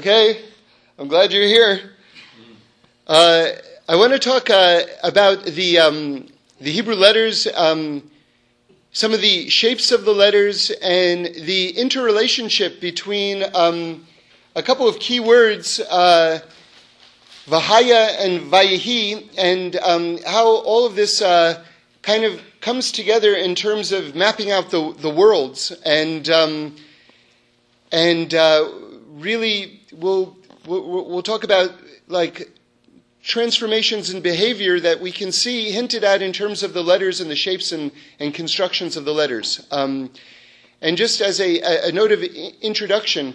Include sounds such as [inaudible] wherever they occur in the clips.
Okay, I'm glad you're here. Uh, I want to talk uh, about the um, the Hebrew letters, um, some of the shapes of the letters, and the interrelationship between um, a couple of key words, uh, Vahaya and Vayehi, and um, how all of this uh, kind of comes together in terms of mapping out the, the worlds and um, and uh, really we'll, we'll we'll talk about like transformations in behavior that we can see hinted at in terms of the letters and the shapes and, and constructions of the letters. Um, and just as a, a note of introduction,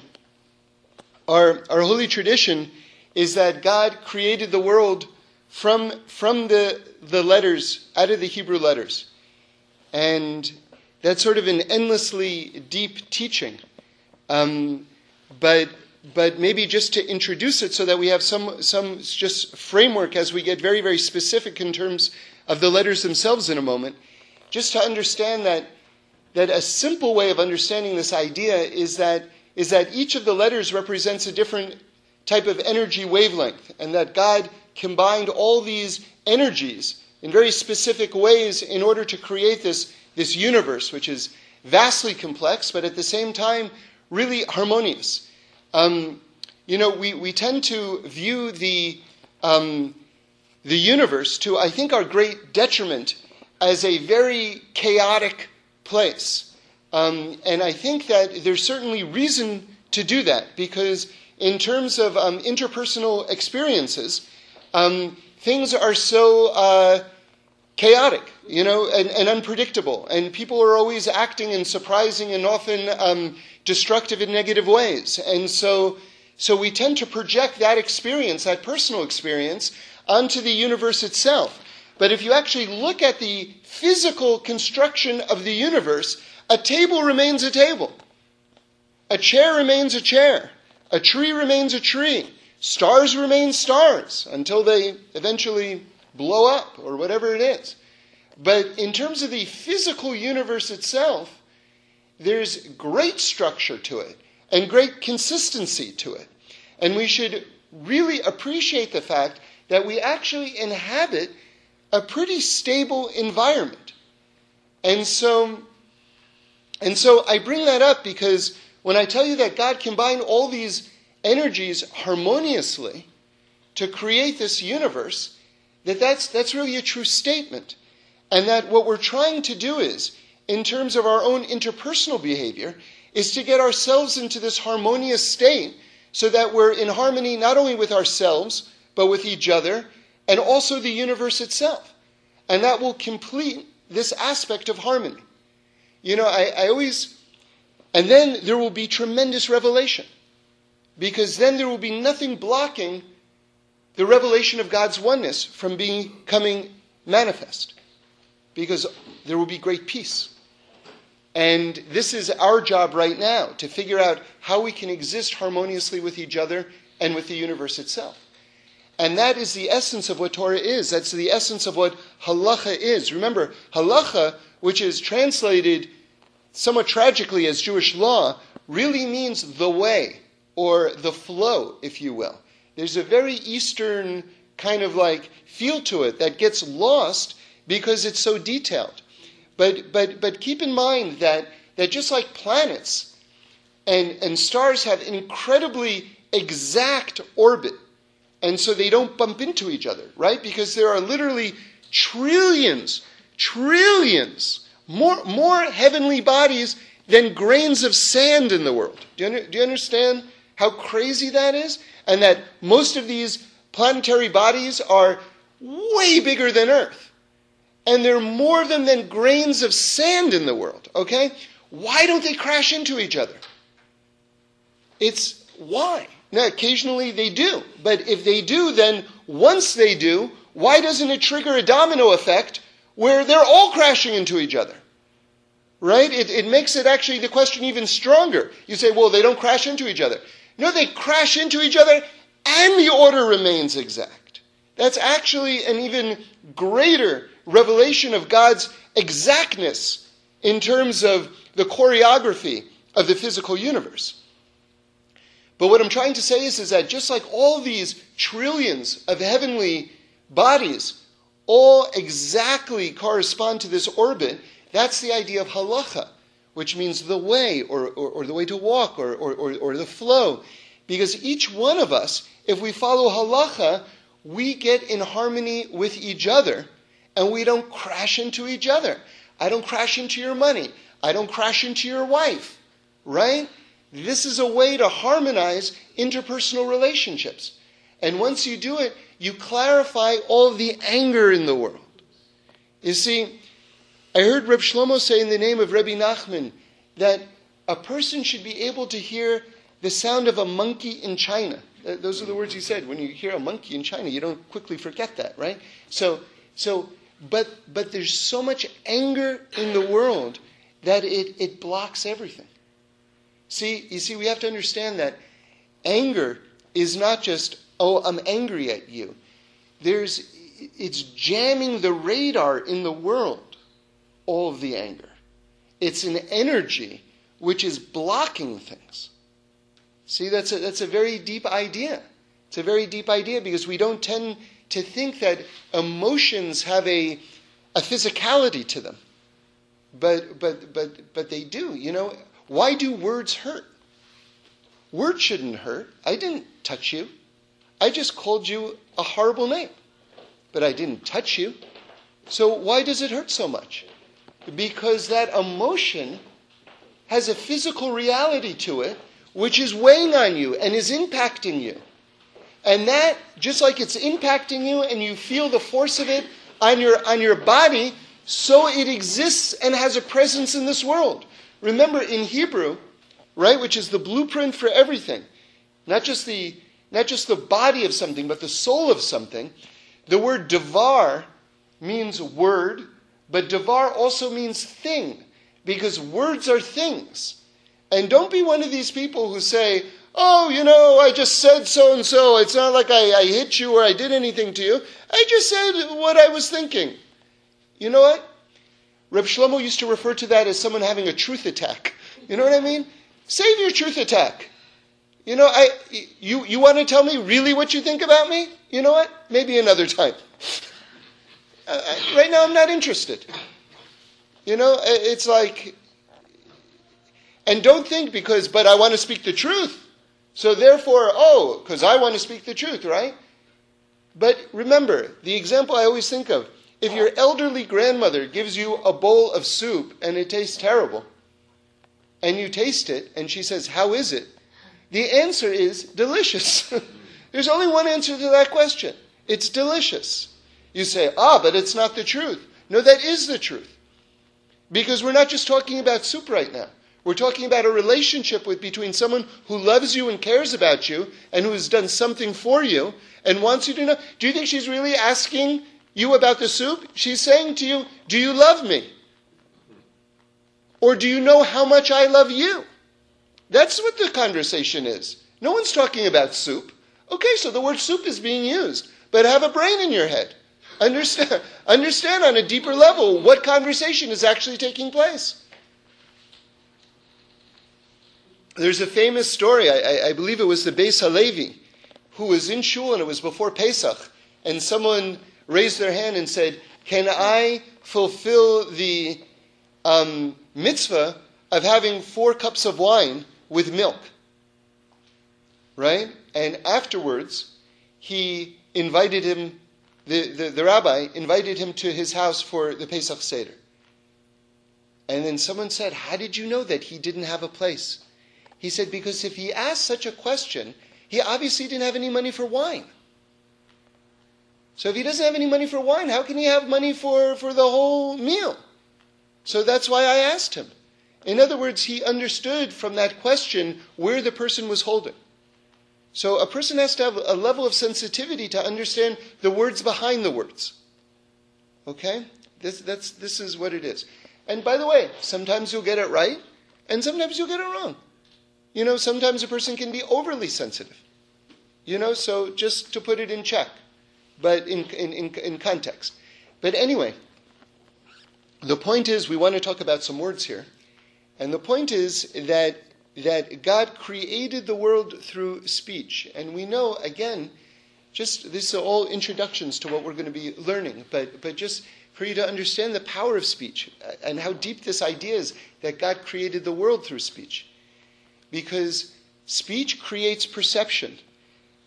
our, our holy tradition is that God created the world from, from the, the letters, out of the Hebrew letters. And that's sort of an endlessly deep teaching. Um, but, but maybe just to introduce it so that we have some, some just framework as we get very, very specific in terms of the letters themselves in a moment, just to understand that, that a simple way of understanding this idea is that, is that each of the letters represents a different type of energy wavelength, and that God combined all these energies in very specific ways in order to create this, this universe, which is vastly complex, but at the same time, really harmonious. Um, you know, we, we tend to view the, um, the universe to, I think, our great detriment as a very chaotic place. Um, and I think that there's certainly reason to do that because, in terms of um, interpersonal experiences, um, things are so uh, chaotic, you know, and, and, unpredictable. And people are always acting in surprising and often um, destructive and negative ways. And so, so we tend to project that experience, that personal experience, onto the universe itself. But if you actually look at the physical construction of the universe, a table remains a table. A chair remains a chair. A tree remains a tree. Stars remain stars until they eventually blow up or whatever it is. But in terms of the physical universe itself, there's great structure to it and great consistency to it. And we should really appreciate the fact that we actually inhabit a pretty stable environment. And so, and so I bring that up because when I tell you that God combined all these energies harmoniously to create this universe, that that's, that's really a true statement. And that what we're trying to do is, in terms of our own interpersonal behavior, is to get ourselves into this harmonious state so that we're in harmony not only with ourselves, but with each other, and also the universe itself. And that will complete this aspect of harmony. You know, I, I always, and then there will be tremendous revelation. Because then there will be nothing blocking the revelation of God's oneness from becoming manifest because there will be great peace. And this is our job right now to figure out how we can exist harmoniously with each other and with the universe itself. And that is the essence of what Torah is. That's the essence of what halacha is. Remember, halacha, which is translated somewhat tragically as Jewish law, really means the way or the flow, if you will. There's a very Eastern kind of like feel to it that gets lost because it's so detailed. But, but, but keep in mind that, that just like planets and, and stars have incredibly exact orbit, and so they don't bump into each other, right? Because there are literally trillions, trillions, more, more heavenly bodies than grains of sand in the world. Do you, do you understand how crazy that is? And that most of these planetary bodies are way bigger than Earth and there are more of them than grains of sand in the world, okay? Why don't they crash into each other? It's why. Now, occasionally they do, but if they do, then once they do, why doesn't it trigger a domino effect where they're all crashing into each other? Right? It, it makes it actually the question even stronger. You say, well, they don't crash into each other. No, they crash into each other and the order remains exact. That's actually an even greater revelation of God's exactness in terms of the choreography of the physical universe. But what I'm trying to say is, is that just like all these trillions of heavenly bodies all exactly correspond to this orbit, that's the idea of halacha, which means the way or, or, or the way to walk or, or, or the flow. Because each one of us, if we follow halacha, we get in harmony with each other and we don't crash into each other. I don't crash into your money. I don't crash into your wife, right? This is a way to harmonize interpersonal relationships. And once you do it, you clarify all the anger in the world. You see, I heard Reb Shlomo say in the name of Rebbe Nachman that a person should be able to hear the sound of a monkey in China. Those are the words he said. When you hear a monkey in China, you don't quickly forget that, right? So, so, but, but there's so much anger in the world that it, it blocks everything. See, you see, we have to understand that anger is not just, oh, I'm angry at you. There's, it's jamming the radar in the world, all of the anger. It's an energy which is blocking things. See, that's a, that's a very deep idea. It's a very deep idea because we don't tend to think that emotions have a, a physicality to them. But, but, but, but they do. You know, why do words hurt? Words shouldn't hurt. I didn't touch you. I just called you a horrible name. But I didn't touch you. So why does it hurt so much? Because that emotion has a physical reality to it which is weighing on you and is impacting you. And that, just like it's impacting you and you feel the force of it on your, on your body, so it exists and has a presence in this world. Remember, in Hebrew, right, which is the blueprint for everything, not just the, not just the body of something, but the soul of something, the word devar means word, but devar also means thing, because words are things. And don't be one of these people who say, oh, you know, I just said so and so. It's not like I, I hit you or I did anything to you. I just said what I was thinking. You know what? Reb Shlomo used to refer to that as someone having a truth attack. You know what I mean? Save your truth attack. You know, I, you, you want to tell me really what you think about me? You know what? Maybe another time. [laughs] Uh, right now, I'm not interested. You know, it's like and don't think because, but I want to speak the truth. So therefore, oh, because I want to speak the truth, right? But remember, the example I always think of if your elderly grandmother gives you a bowl of soup and it tastes terrible, and you taste it and she says, How is it? The answer is delicious. [laughs] There's only one answer to that question it's delicious. You say, Ah, but it's not the truth. No, that is the truth. Because we're not just talking about soup right now. We're talking about a relationship with between someone who loves you and cares about you and who has done something for you and wants you to know. Do you think she's really asking you about the soup? She's saying to you, Do you love me? Or do you know how much I love you? That's what the conversation is. No one's talking about soup. Okay, so the word soup is being used, but have a brain in your head. Understand, [laughs] understand on a deeper level what conversation is actually taking place. There's a famous story, I, I, believe it was the Beis Halevi, who was in shul and it was before Pesach, and someone raised their hand and said, Can I fulfill the um, mitzvah of having four cups of wine with milk? Right? And afterwards, he invited him, the, the, the rabbi invited him to his house for the Pesach Seder. And then someone said, How did you know that he didn't have a place? He said, because if he asked such a question, he obviously didn't have any money for wine. So if he doesn't have any money for wine, how can he have money for, for the whole meal? So that's why I asked him. In other words, he understood from that question where the person was holding. So a person has to have a level of sensitivity to understand the words behind the words. Okay? This, that's, this is what it is. And by the way, sometimes you'll get it right, and sometimes you'll get it wrong. You know, sometimes a person can be overly sensitive. You know, so just to put it in check, but in, in, in, in context. But anyway, the point is we want to talk about some words here. And the point is that that God created the world through speech. And we know, again, just these are all introductions to what we're going to be learning, but, but just for you to understand the power of speech uh, and how deep this idea is that God created the world through speech. Because speech creates perception.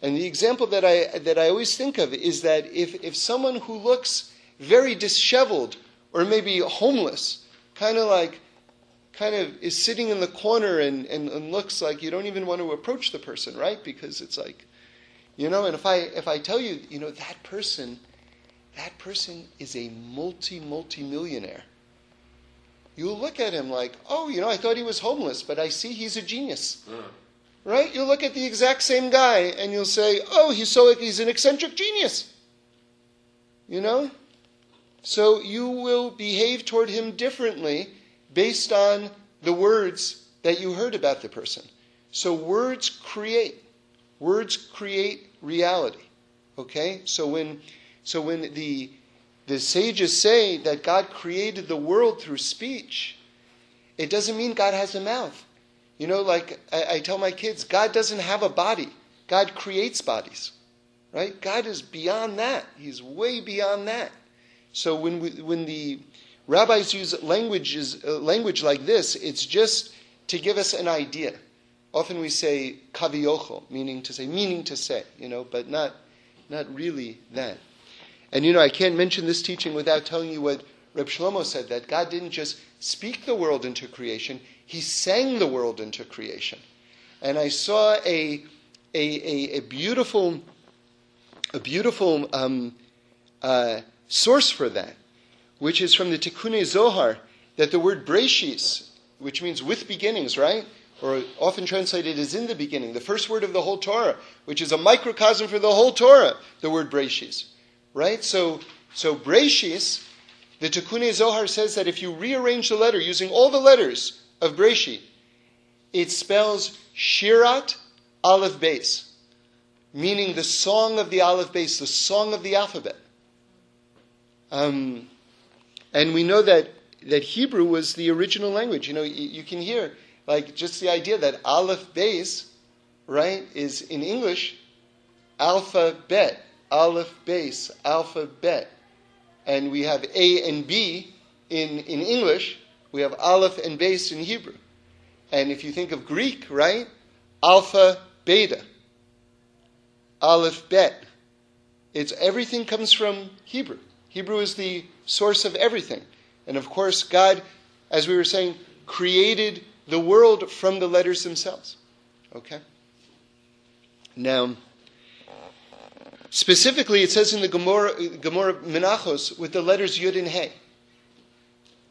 And the example that I, that I always think of is that if, if someone who looks very disheveled or maybe homeless, kind of like kind of is sitting in the corner and, and, and looks like you don't even want to approach the person, right? Because it's like, you know, and if I if I tell you, you know, that person, that person is a multi multi millionaire. You'll look at him like, oh, you know, I thought he was homeless, but I see he's a genius. Uh. Right? You'll look at the exact same guy and you'll say, oh, he's so he's an eccentric genius. You know? So you will behave toward him differently based on the words that you heard about the person. So words create. Words create reality. Okay? So when so when the the sages say that God created the world through speech, it doesn't mean God has a mouth. You know, like I, I tell my kids, God doesn't have a body. God creates bodies. Right? God is beyond that. He's way beyond that. So when we, when the rabbis use languages, uh, language like this, it's just to give us an idea. Often we say kaviyocho, meaning to say, meaning to say, you know, but not, not really that. And you know, I can't mention this teaching without telling you what Reb Shlomo said, that God didn't just speak the world into creation, He sang the world into creation. And I saw a, a, a, a beautiful, a beautiful um, uh, source for that which is from the Tikkun Zohar, that the word Breshis, which means with beginnings, right? Or often translated as in the beginning, the first word of the whole Torah, which is a microcosm for the whole Torah, the word Breshis, right? So, so Breshis, the Tikkun Zohar says that if you rearrange the letter using all the letters of Breshi, it spells Shirat Aleph Beis, meaning the song of the Aleph Beis, the song of the alphabet. Um, and we know that, that Hebrew was the original language. You know, you, you can hear, like, just the idea that Aleph Beis, right, is in English alphabet, Aleph Beis, alphabet. And we have A and B in, in English, we have Aleph and Beis in Hebrew. And if you think of Greek, right, Alpha, Beta, Aleph, Bet. It's everything comes from Hebrew. Hebrew is the source of everything. And of course, God, as we were saying, created the world from the letters themselves. Okay? Now, specifically, it says in the Gemara, Gemara Menachos with the letters Yud and He.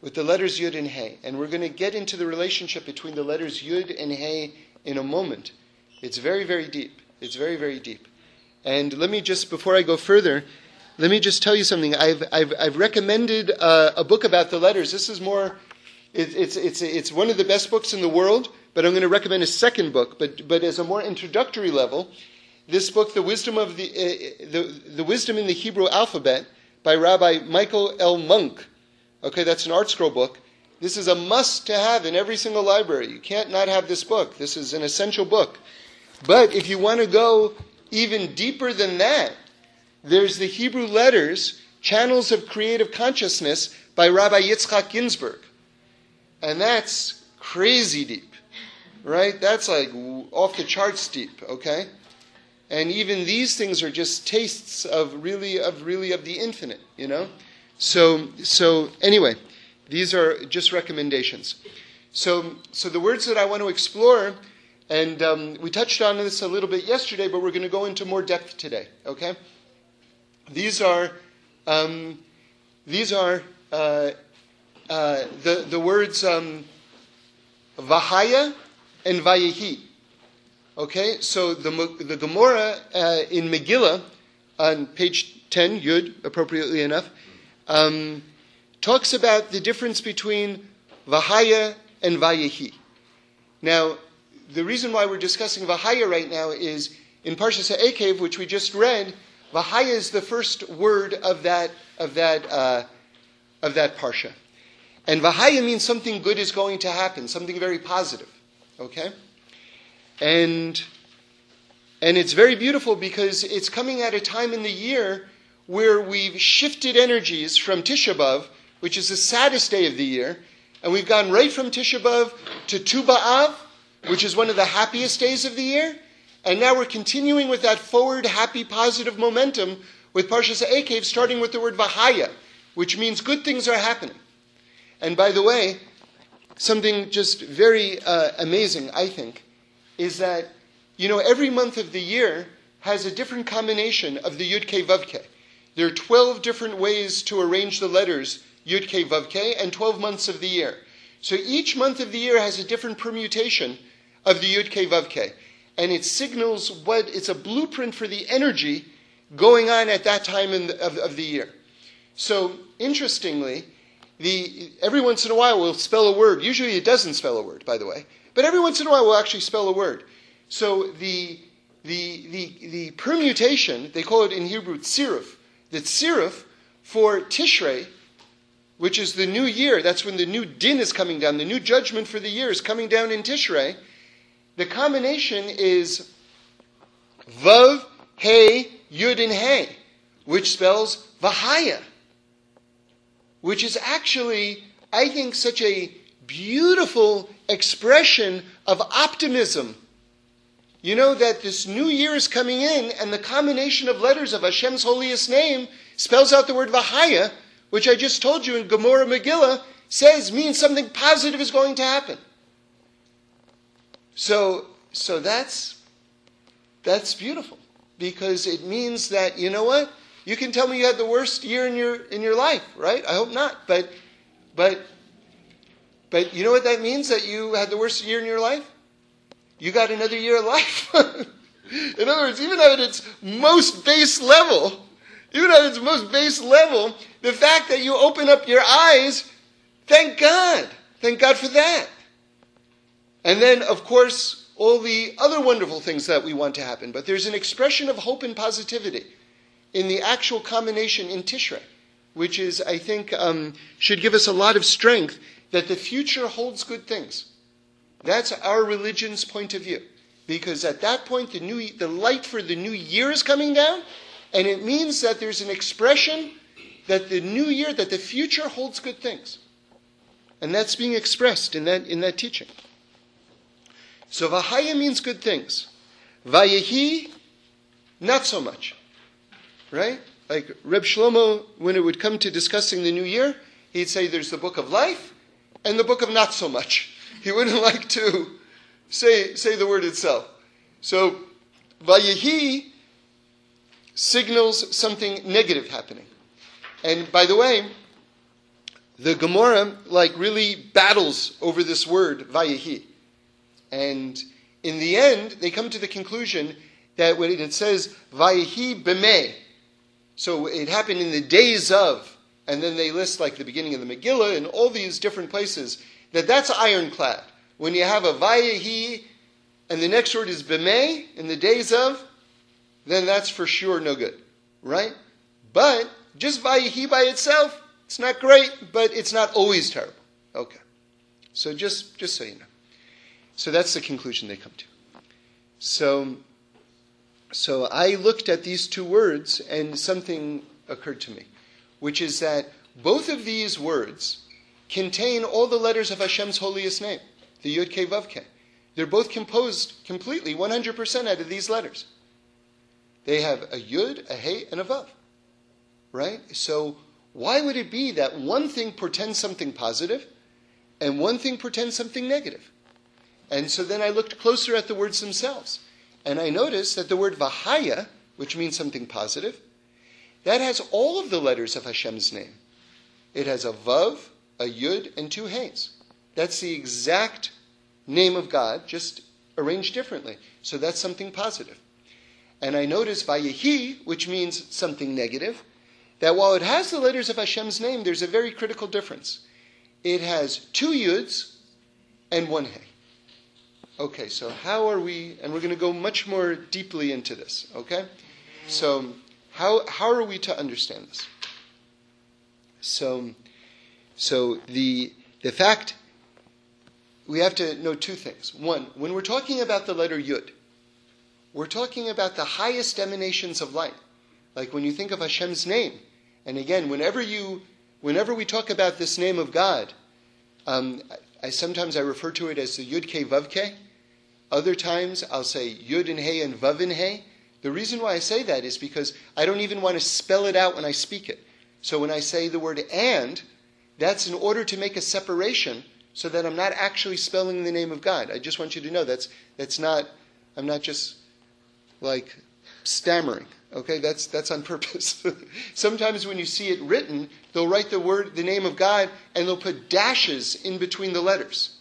With the letters Yud and He. And we're going to get into the relationship between the letters Yud and He in a moment. It's very, very deep. It's very, very deep. And let me just, before I go further, let me just tell you something. I've, I've, I've recommended uh, a book about the letters. This is more, it, it's, it's, it's one of the best books in the world, but I'm going to recommend a second book. But, but as a more introductory level, this book, The Wisdom, of the, uh, the, the Wisdom in the Hebrew Alphabet, by Rabbi Michael L. Munk. Okay, that's an ArtScroll book. This is a must to have in every single library. You can't not have this book. This is an essential book. But if you want to go even deeper than that, there's the Hebrew letters, Channels of Creative Consciousness by Rabbi Yitzchak Ginsburgh. And that's crazy deep, right? That's like off the charts deep, okay? And even these things are just tastes of really, of really of the infinite, you know? So, so anyway, these are just recommendations. So, so the words that I want to explore, and um, we touched on this a little bit yesterday, but we're going to go into more depth today, okay? These are, um, these are uh, uh, the, the words um, Vahaya and Vayehi. Okay, so the, the Gemara uh, in Megillah, on page 10, Yud, appropriately enough, um, talks about the difference between Vahaya and Vayehi. Now, the reason why we're discussing Vahaya right now is in Parshas Ekev, which we just read, Vahaya is the first word of that of that uh, of that parsha, and Vahaya means something good is going to happen, something very positive. Okay, And, and it's very beautiful because it's coming at a time in the year where we've shifted energies from Tisha B'Av, which is the saddest day of the year, and we've gone right from Tisha B'Av to Tu B'Av, which is one of the happiest days of the year. And now we're continuing with that forward, happy, positive momentum with Parshas Eikev, starting with the word Vahaya, which means good things are happening. And by the way, something just very uh, amazing, I think, is that, you know, every month of the year has a different combination of the Yud Ke Vav Ke. There are 12 different ways to arrange the letters Yud Ke Vav Ke and 12 months of the year. So each month of the year has a different permutation of the Yud Ke Vav Ke. And it signals what, it's a blueprint for the energy going on at that time the, of, of the year. So interestingly, the, every once in a while we'll spell a word. Usually it doesn't spell a word, by the way. But every once in a while we'll actually spell a word. So the, the, the, the permutation, they call it in Hebrew tziruf. The tziruf for Tishrei, which is the new year, that's when the new din is coming down, the new judgment for the year is coming down in Tishrei. The combination is Vav, Hey, Yud, and Hey, which spells Vahaya which is actually, I think, such a beautiful expression of optimism. You know that this new year is coming in, and the combination of letters of Hashem's holiest name spells out the word Vahaya, which I just told you in Gemara Megillah says means something positive is going to happen. So, so that's that's beautiful because it means that you know what you can tell me you had the worst year in your in your life, right? I hope not. But but but you know what that means that you had the worst year in your life? You got another year of life. [laughs] in other words, even at its most base level, even at its most base level, the fact that you open up your eyes, thank God. Thank God for that. And then, of course, all the other wonderful things that we want to happen. But there's an expression of hope and positivity in the actual combination in Tishrei, which is, I think, um, should give us a lot of strength that the future holds good things. That's our religion's point of view. Because at that point, the, new, the light for the new year is coming down, and it means that there's an expression that the new year, that the future holds good things. And that's being expressed in that, in that teaching. So Vahaya means good things. Vayehi, not so much right? Like Reb Shlomo, when it would come to discussing the new year, he'd say there's the book of life and the book of not so much. He wouldn't [laughs] like to say, say the word itself. So, Vayehi signals something negative happening. And by the way, the Gemara like really battles over this word Vayehi. And in the end, they come to the conclusion that when it says Vayehi b'mei, so it happened in the days of, and then they list like the beginning of the Megillah and all these different places, that that's ironclad. When you have a Vayehi and the next word is B'mei, in the days of, then that's for sure no good. Right? But just Vayehi by itself, it's not great, but it's not always terrible. Okay. So just, just so you know. So that's the conclusion they come to. So so I looked at these two words and something occurred to me, which is that both of these words contain all the letters of Hashem's holiest name, the Yud Ke Vav Ke. They're both composed completely, 100% out of these letters. They have a Yud, a He, and a Vav. Right? So why would it be that one thing portends something positive and one thing portends something negative? And so then I looked closer at the words themselves. And I noticed that the word Vahaya, which means something positive, that has all of the letters of Hashem's name. It has a Vav, a Yud, and two Hays. That's the exact name of God, just arranged differently. So that's something positive. And I noticed Vayehi, which means something negative, that while it has the letters of Hashem's name, there's a very critical difference. It has two Yuds and one Hey. Okay, so how are we, and we're going to go much more deeply into this, okay? So, how, how are we to understand this? So, so the, the fact, we have to know two things. One, when we're talking about the letter Yud, we're talking about the highest emanations of light. Like when you think of Hashem's name, and again, whenever you, whenever we talk about this name of God, um, I, sometimes I refer to it as the Yud Ke Vav Ke. Other times I'll say Yud and Hey and Vav and Hey. The reason why I say that is because I don't even want to spell it out when I speak it. So when I say the word and, that's in order to make a separation so that I'm not actually spelling the name of God. I just want you to know that's that's not I'm not just like stammering. Okay, that's that's on purpose. [laughs] Sometimes when you see it written, they'll write the word the name of God and they'll put dashes in between the letters.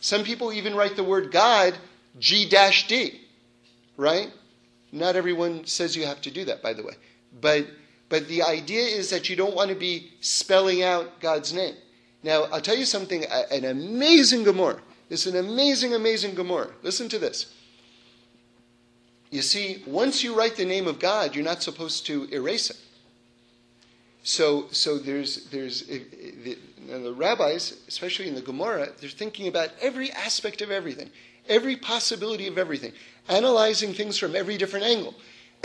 Some people even write the word God G dash D. Right? Not everyone says you have to do that, by the way. But but the idea is that you don't want to be spelling out God's name. Now, I'll tell you something, an amazing Gemara. It's an amazing, amazing Gemara. Listen to this. You see, once you write the name of God, you're not supposed to erase it. So, so there's, there's the, the rabbis, especially in the Gemara, they're thinking about every aspect of everything, every possibility of everything, analyzing things from every different angle. [clears throat]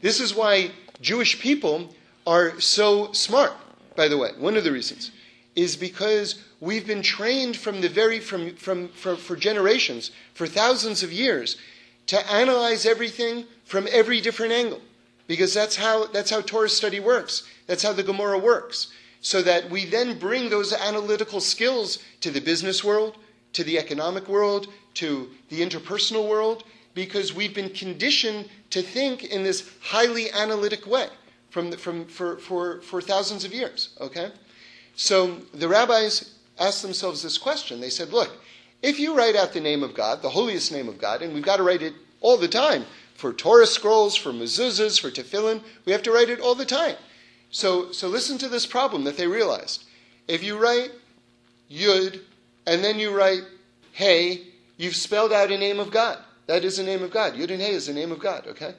this is why Jewish people are so smart, by the way, one of the reasons is because we've been trained from the very from, from, from for generations, for thousands of years, to analyze everything from every different angle. Because that's how that's how Torah study works. That's how the Gemara works. So that we then bring those analytical skills to the business world, to the economic world, to the interpersonal world, because we've been conditioned to think in this highly analytic way from the, from, for, for, for thousands of years. Okay? So the rabbis asked themselves this question. They said, look, if you write out the name of God, the holiest name of God, and we've got to write it all the time for Torah scrolls, for mezuzahs, for tefillin, we have to write it all the time. So, so listen to this problem that they realized. If you write Yud and then you write Hey, you've spelled out a name of God. That is the name of God. Yud and Hey is the name of God, okay?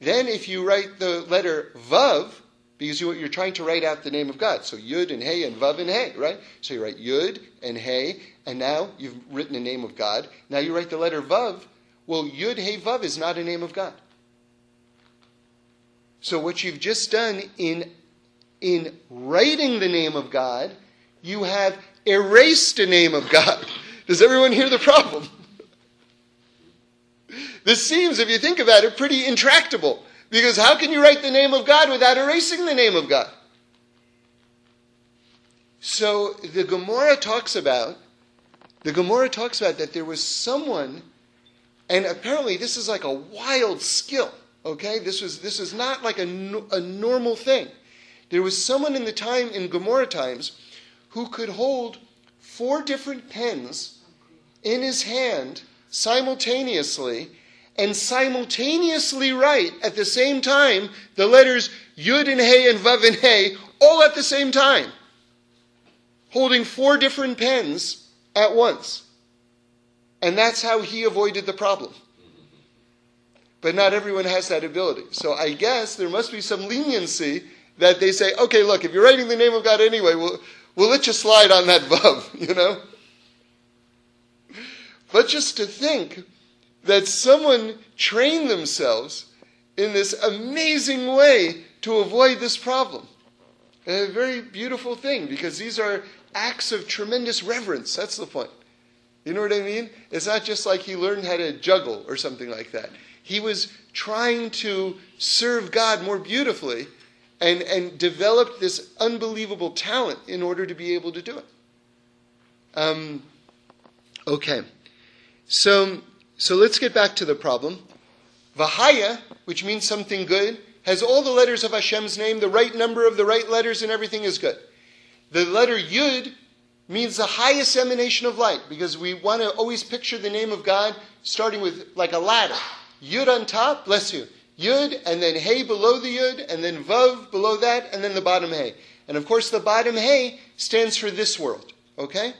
Then if you write the letter Vav, because you, are trying to write out the name of God. So Yud and Hey and Vav and Hey, right? So you write Yud and Hey, and now you've written the name of God. Now you write the letter Vav. Well, Yud Hey Vav is not a name of God. So what you've just done in in writing the name of God, you have erased the name of God. [laughs] Does everyone hear the problem? This seems, if you think about it, pretty intractable. Because how can you write the name of God without erasing the name of God? So the Gemara talks about the Gemara talks about that there was someone, and apparently this is like a wild skill. Okay, this was this is not like a, a normal thing. There was someone in the time in Gemara times who could hold four different pens in his hand simultaneously and simultaneously write at the same time the letters Yud and Hey and Vav and Hey all at the same time, holding four different pens at once. And that's how he avoided the problem. But not everyone has that ability. So I guess there must be some leniency that they say, okay, look, if you're writing the name of God anyway, we'll, we'll let you slide on that [laughs] Vav, you know? But just to think that someone trained themselves in this amazing way to avoid this problem. A very beautiful thing because these are acts of tremendous reverence. That's the point. You know what I mean? It's not just like he learned how to juggle or something like that. He was trying to serve God more beautifully and, and developed this unbelievable talent in order to be able to do it. Um, okay. So so let's get back to the problem. Vahaya, which means something good, has all the letters of Hashem's name, the right number of the right letters, and everything is good. The letter Yud means the highest emanation of light because we want to always picture the name of God starting with like a ladder. Yud on top, bless you. Yud, and then Hey below the Yud, and then Vav below that, and then the bottom Hey. And of course, the bottom Hey stands for this world. Okay?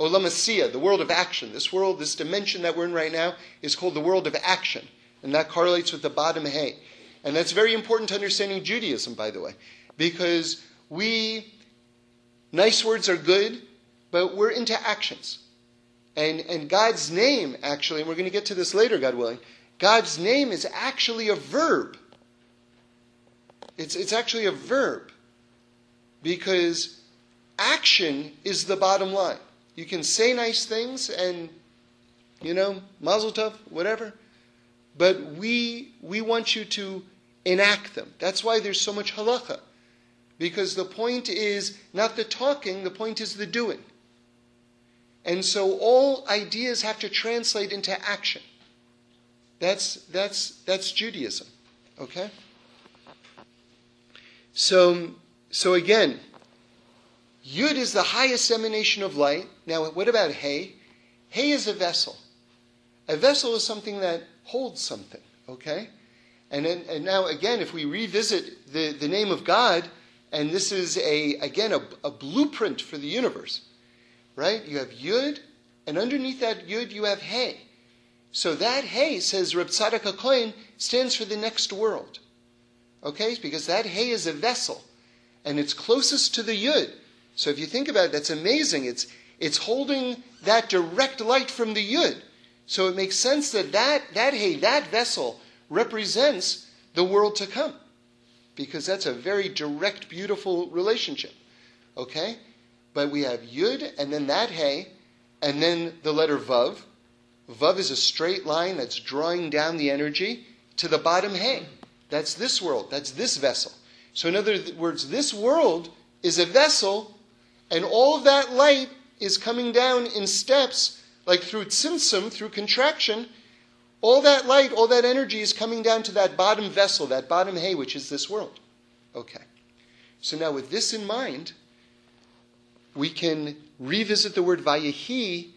Olam HaAsiyah, the world of action. This world, this dimension that we're in right now, is called the world of action. And that correlates with the bottom hay. And that's very important to understanding Judaism, by the way, because we, nice words are good, but we're into actions. And, and God's name, actually, and we're going to get to this later, God willing, God's name is actually a verb. It's, it's actually a verb because action is the bottom line. You can say nice things and, you know, mazel tov, whatever, but we, we want you to enact them. That's why there's so much halacha. Because the point is not the talking, the point is the doing. And so all ideas have to translate into action. That's, that's, that's Judaism. Okay? So, so again, Yud is the highest emanation of light. Now, what about Hay? Hay is a vessel. A vessel is something that holds something, okay? And, then, and now, again, if we revisit the, the name of God, and this is, a again, a, a blueprint for the universe, right? You have Yud, and underneath that Yud, you have Hay. So that Hay, says Reb Tzadok HaKohen, stands for the next world. Okay? Because that Hay is a vessel, and it's closest to the Yud. So if you think about it, that's amazing. It's, it's holding that direct light from the Yud. So it makes sense that that, that Hay, that vessel, represents the world to come. Because that's a very direct, beautiful relationship. Okay? But we have Yud, and then that Hay, and then the letter Vav. Vav is a straight line that's drawing down the energy to the bottom Hay. That's this world. That's this vessel. So, in other words, this world is a vessel, and all of that light is coming down in steps, like through tzimtzum, through contraction. All that light, all that energy is coming down to that bottom vessel, that bottom hay, which is this world. Okay. So now, with this in mind, we can revisit the word Vayehi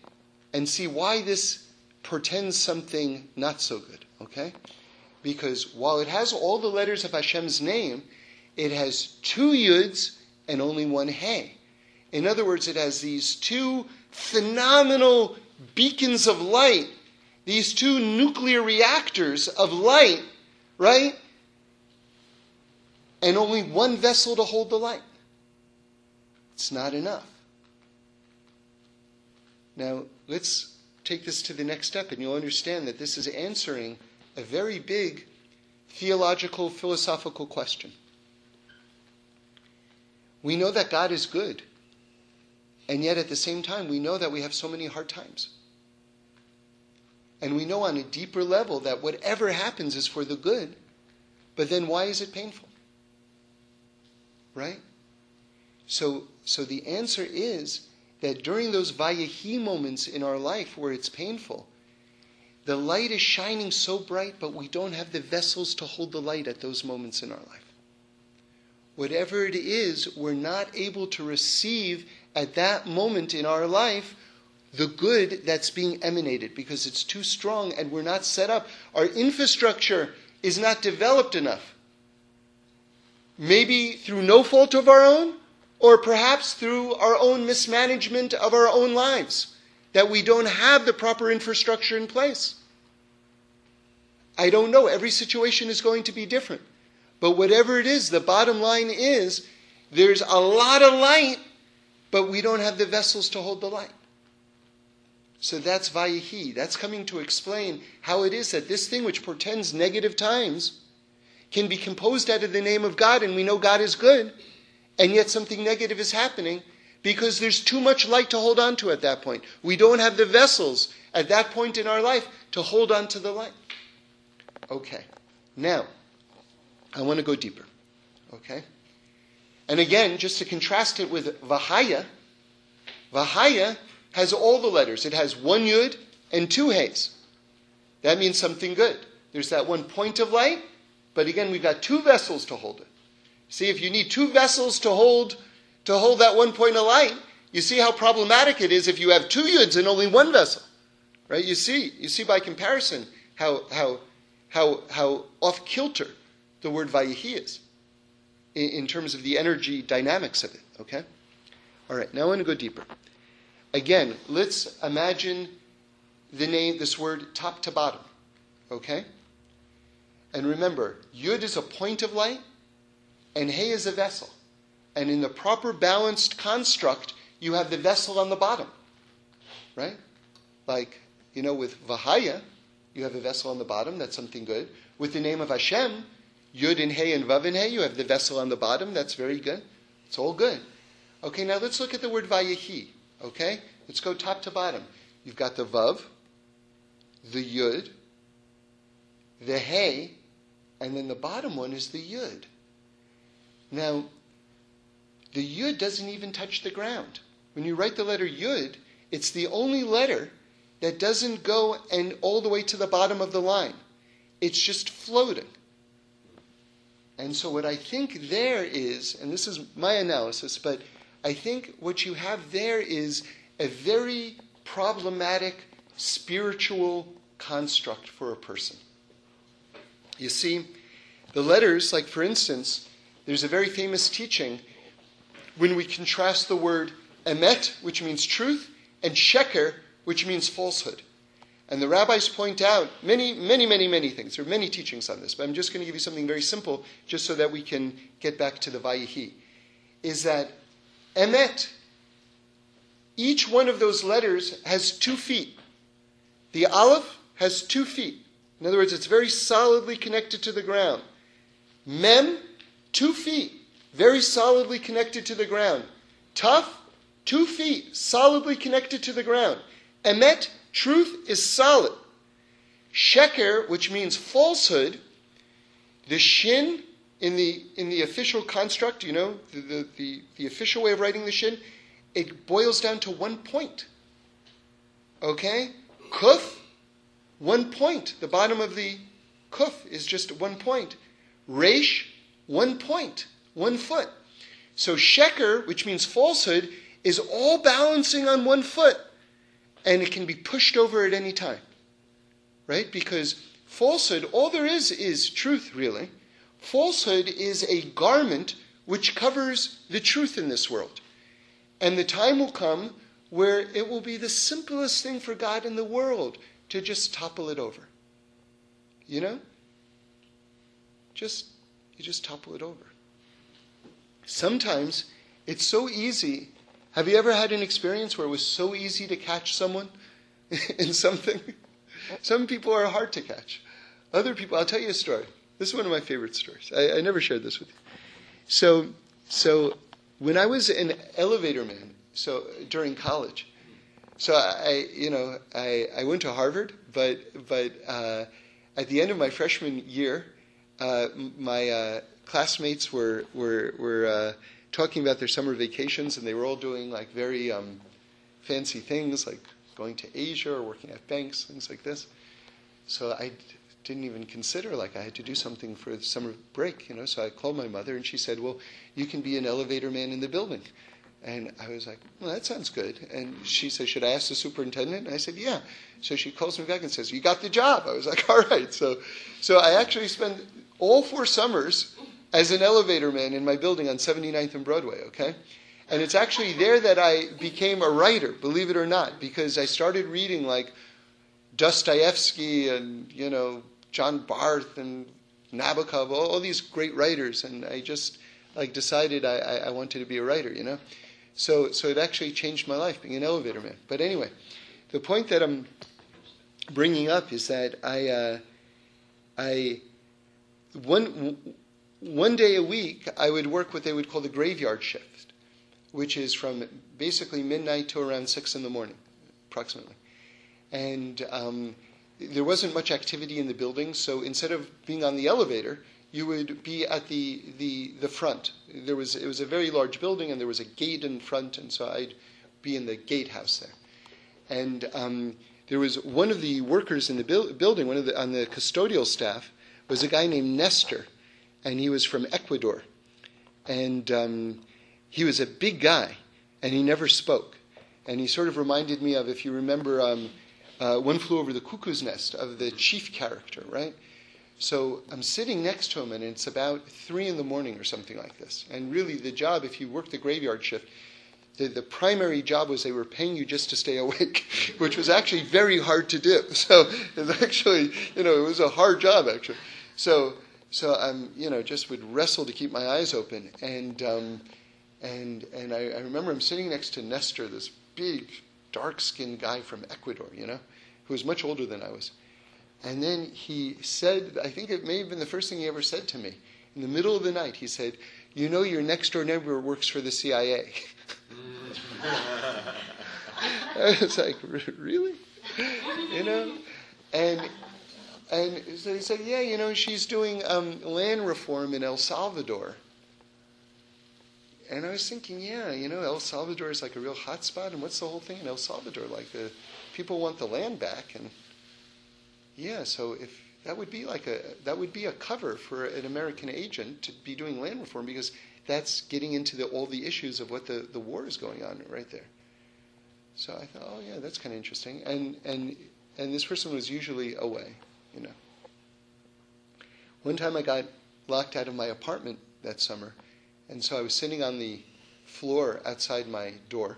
and see why this portends something not so good. Okay? Because while it has all the letters of Hashem's name, it has two yuds and only one hey. In other words, it has these two phenomenal beacons of light, these two nuclear reactors of light, right? And only one vessel to hold the light. It's not enough. Now, let's take this to the next step, and you'll understand that this is answering a very big theological, philosophical question. We know that God is good, and yet at the same time, we know that we have so many hard times. And we know on a deeper level that whatever happens is for the good, but then why is it painful? Right? So, so the answer is that during those Vayehi moments in our life where it's painful, the light is shining so bright, but we don't have the vessels to hold the light at those moments in our life. Whatever it is, we're not able to receive at that moment in our life the good that's being emanated because it's too strong and we're not set up. Our infrastructure is not developed enough. Maybe through no fault of our own, or perhaps through our own mismanagement of our own lives that we don't have the proper infrastructure in place. I don't know. Every situation is going to be different. But whatever it is, the bottom line is there's a lot of light, but we don't have the vessels to hold the light. So that's Vayehi. That's coming to explain how it is that this thing which portends negative times can be composed out of the name of God, and we know God is good, and yet something negative is happening, because there's too much light to hold on to at that point. We don't have the vessels at that point in our life to hold on to the light. Okay. Now, I want to go deeper. Okay? And again, just to contrast it with Vahaya, Vahaya has all the letters. It has one Yud and two Hays. That means something good. There's that one point of light, but again, we've got two vessels to hold it. See, if you need two vessels to hold to hold that one point of light, you see how problematic it is if you have two yuds and only one vessel. Right? You see, you see by comparison how how how how off kilter the word vayehi is in, in terms of the energy dynamics of it. Okay? All right, now I want to go deeper. Again, let's imagine the name, this word top to bottom. Okay? And remember, yud is a point of light, and hey is a vessel. And in the proper balanced construct, you have the vessel on the bottom. Right? like, you know, with Vahaya, you have a vessel on the bottom, that's something good. With the name of Hashem, Yud and Hey and Vav and Hey, you have the vessel on the bottom, that's very good. It's all good. Okay, now let's look at the word Vayehi. Okay? Let's go top to bottom. You've got the Vav, the Yud, the Hey, and then the bottom one is the Yud. Now, the Yud doesn't even touch the ground. When you write the letter Yud, it's the only letter that doesn't go and all the way to the bottom of the line. It's just floating. And so what I think there is, and this is my analysis, but I think what you have there is a very problematic spiritual construct for a person. You see, the letters, like for instance, there's a very famous teaching when we contrast the word emet, which means truth, and sheker, which means falsehood. And the rabbis point out many, many, many, many things. There are many teachings on this, but I'm just going to give you something very simple just so that we can get back to the Vayehi. Is that emet, each one of those letters has two feet. The aleph has two feet. In other words, it's very solidly connected to the ground. Mem, two feet, very solidly connected to the ground. Taf, two feet, solidly connected to the ground. Emet, truth, is solid. Sheker, which means falsehood, the shin in the in the official construct, you know, the, the, the, the official way of writing the shin, it boils down to one point. Okay? Kuf, one point. The bottom of the kuf is just one point. Resh, one point, one foot. So sheker, which means falsehood, is all balancing on one foot and it can be pushed over at any time. Right? Because falsehood, all there is is truth, really. Falsehood is a garment which covers the truth in this world. And the time will come where it will be the simplest thing for God in the world to just topple it over. You know? Just you just topple it over. Sometimes it's so easy have you ever had an experience where it was so easy to catch someone [laughs] in something? Some people are hard to catch. Other people, I'll tell you a story. This is one of my favorite stories. I, I never shared this with you. So, so when I was an elevator man, so during college, so I, you know, I, I went to Harvard, but but uh, at the end of my freshman year, uh, my uh, classmates were were were uh, talking about their summer vacations, and they were all doing like very um, fancy things, like going to Asia or working at banks, things like this. So I didn't even consider like I had to do something for the summer break, you know. So I called my mother, and she said, "Well, you can be an elevator man in the building." And I was like, well, that sounds good. And she said, should I ask the superintendent? And I said, yeah. So she calls me back and says, you got the job. I was like, [laughs] all right. So, so I actually spent all four summers as an elevator man in my building on 79th and Broadway, okay? And it's actually there that I became a writer, believe it or not, because I started reading like Dostoevsky and, you know, John Barth and Nabokov, all, all these great writers, and I just like decided I, I, I, wanted to be a writer, you know? So, so it actually changed my life being an elevator man. But anyway, the point that I'm bringing up is that I, uh, I, one, one day a week, I would work what they would call the graveyard shift, which is from basically midnight to around six in the morning, approximately. And um, there wasn't much activity in the building, so instead of being on the elevator, you would be at the, the, the front. There was, it was a very large building, and there was a gate in front, and so I'd be in the gatehouse there. And um, there was one of the workers in the bu- building, one of the, on the custodial staff, was a guy named Nestor and he was from Ecuador. And um, he was a big guy, and he never spoke. And he sort of reminded me of, if you remember, um, uh, One Flew Over the Cuckoo's Nest, of the chief character, right? So I'm sitting next to him, and it's about three in the morning or something like this. And really, the job, if you work the graveyard shift, the, the primary job was they were paying you just to stay [laughs] awake, which was actually very hard to do. [laughs] So it's actually, you know, it was a hard job actually. So so I'm, you know, just would wrestle to keep my eyes open. And, um, and, and I, I, remember I'm sitting next to Nestor, this big, dark skinned guy from Ecuador, you know, who was much older than I was. And then he said, I think it may have been the first thing he ever said to me. In the middle of the night, he said, You know, your next door neighbor works for the CIA. [laughs] [laughs] I was like, Really? You know? And and so he said, Yeah, you know, she's doing um, land reform in El Salvador. And I was thinking, yeah, you know, El Salvador is like a real hot spot. And what's the whole thing in El Salvador? Like, the people want the land back. And yeah, so if that would be like a that would be a cover for an American agent to be doing land reform because that's getting into the, all the issues of what the, the war is going on right there. So I thought, oh yeah, that's kind of interesting. And and and this person was usually away, you know. One time I got locked out of my apartment that summer, and so I was sitting on the floor outside my door,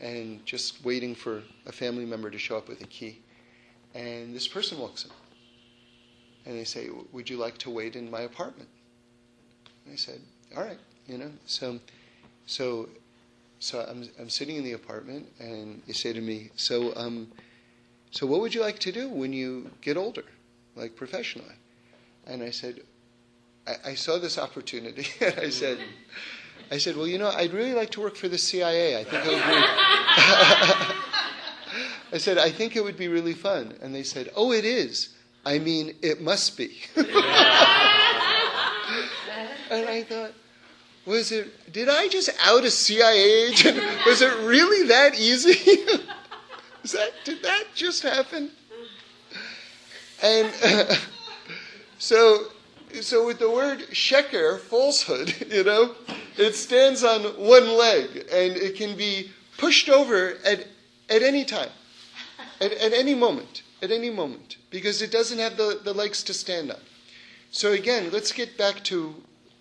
and just waiting for a family member to show up with a key. And this person walks in. And they say, Would you like to wait in my apartment? And I said, All right, you know. So, so, so I'm, I'm sitting in the apartment, and they say to me, So, um, so what would you like to do when you get older, like professionally? And I said, I, I saw this opportunity, [laughs] and I said, I said, Well, you know, I'd really like to work for the CIA. I think it would be. [laughs] I said, I think it would be really fun. And they said, Oh, it is. I mean, it must be. [laughs] and I thought, was it, did I just out a CIA agent? Was it really that easy? Is that, did that just happen? And uh, [laughs] so, so with the word sheker, falsehood, [laughs] you know, it stands on one leg and it can be pushed over at, at any time at, at any moment, at any moment, because it doesn't have the, the legs to stand on. So again, let's get back to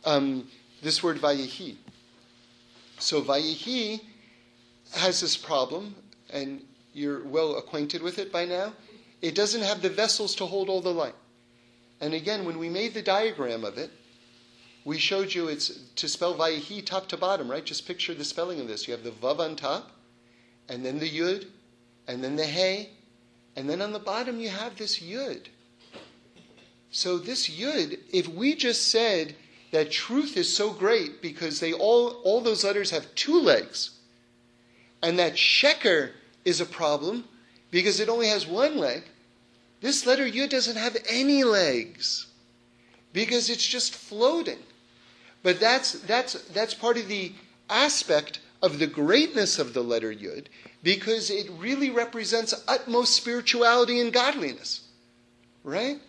um, this word vayehi. So vayehi has this problem, and you're well acquainted with it by now. It doesn't have the vessels to hold all the light. And again, when we made the diagram of it, we showed you it's to spell vayehi top to bottom, right? Just picture the spelling of this. You have the vav on top, and then the yud, and then the hey, and then on the bottom you have this yud. So this yud, if we just said that truth is so great because they all all those letters have two legs, and that sheker is a problem because it only has one leg, this letter yud doesn't have any legs because it's just floating. But that's that's that's part of the aspect of the greatness of the letter yud because it really represents utmost spirituality and godliness. Right?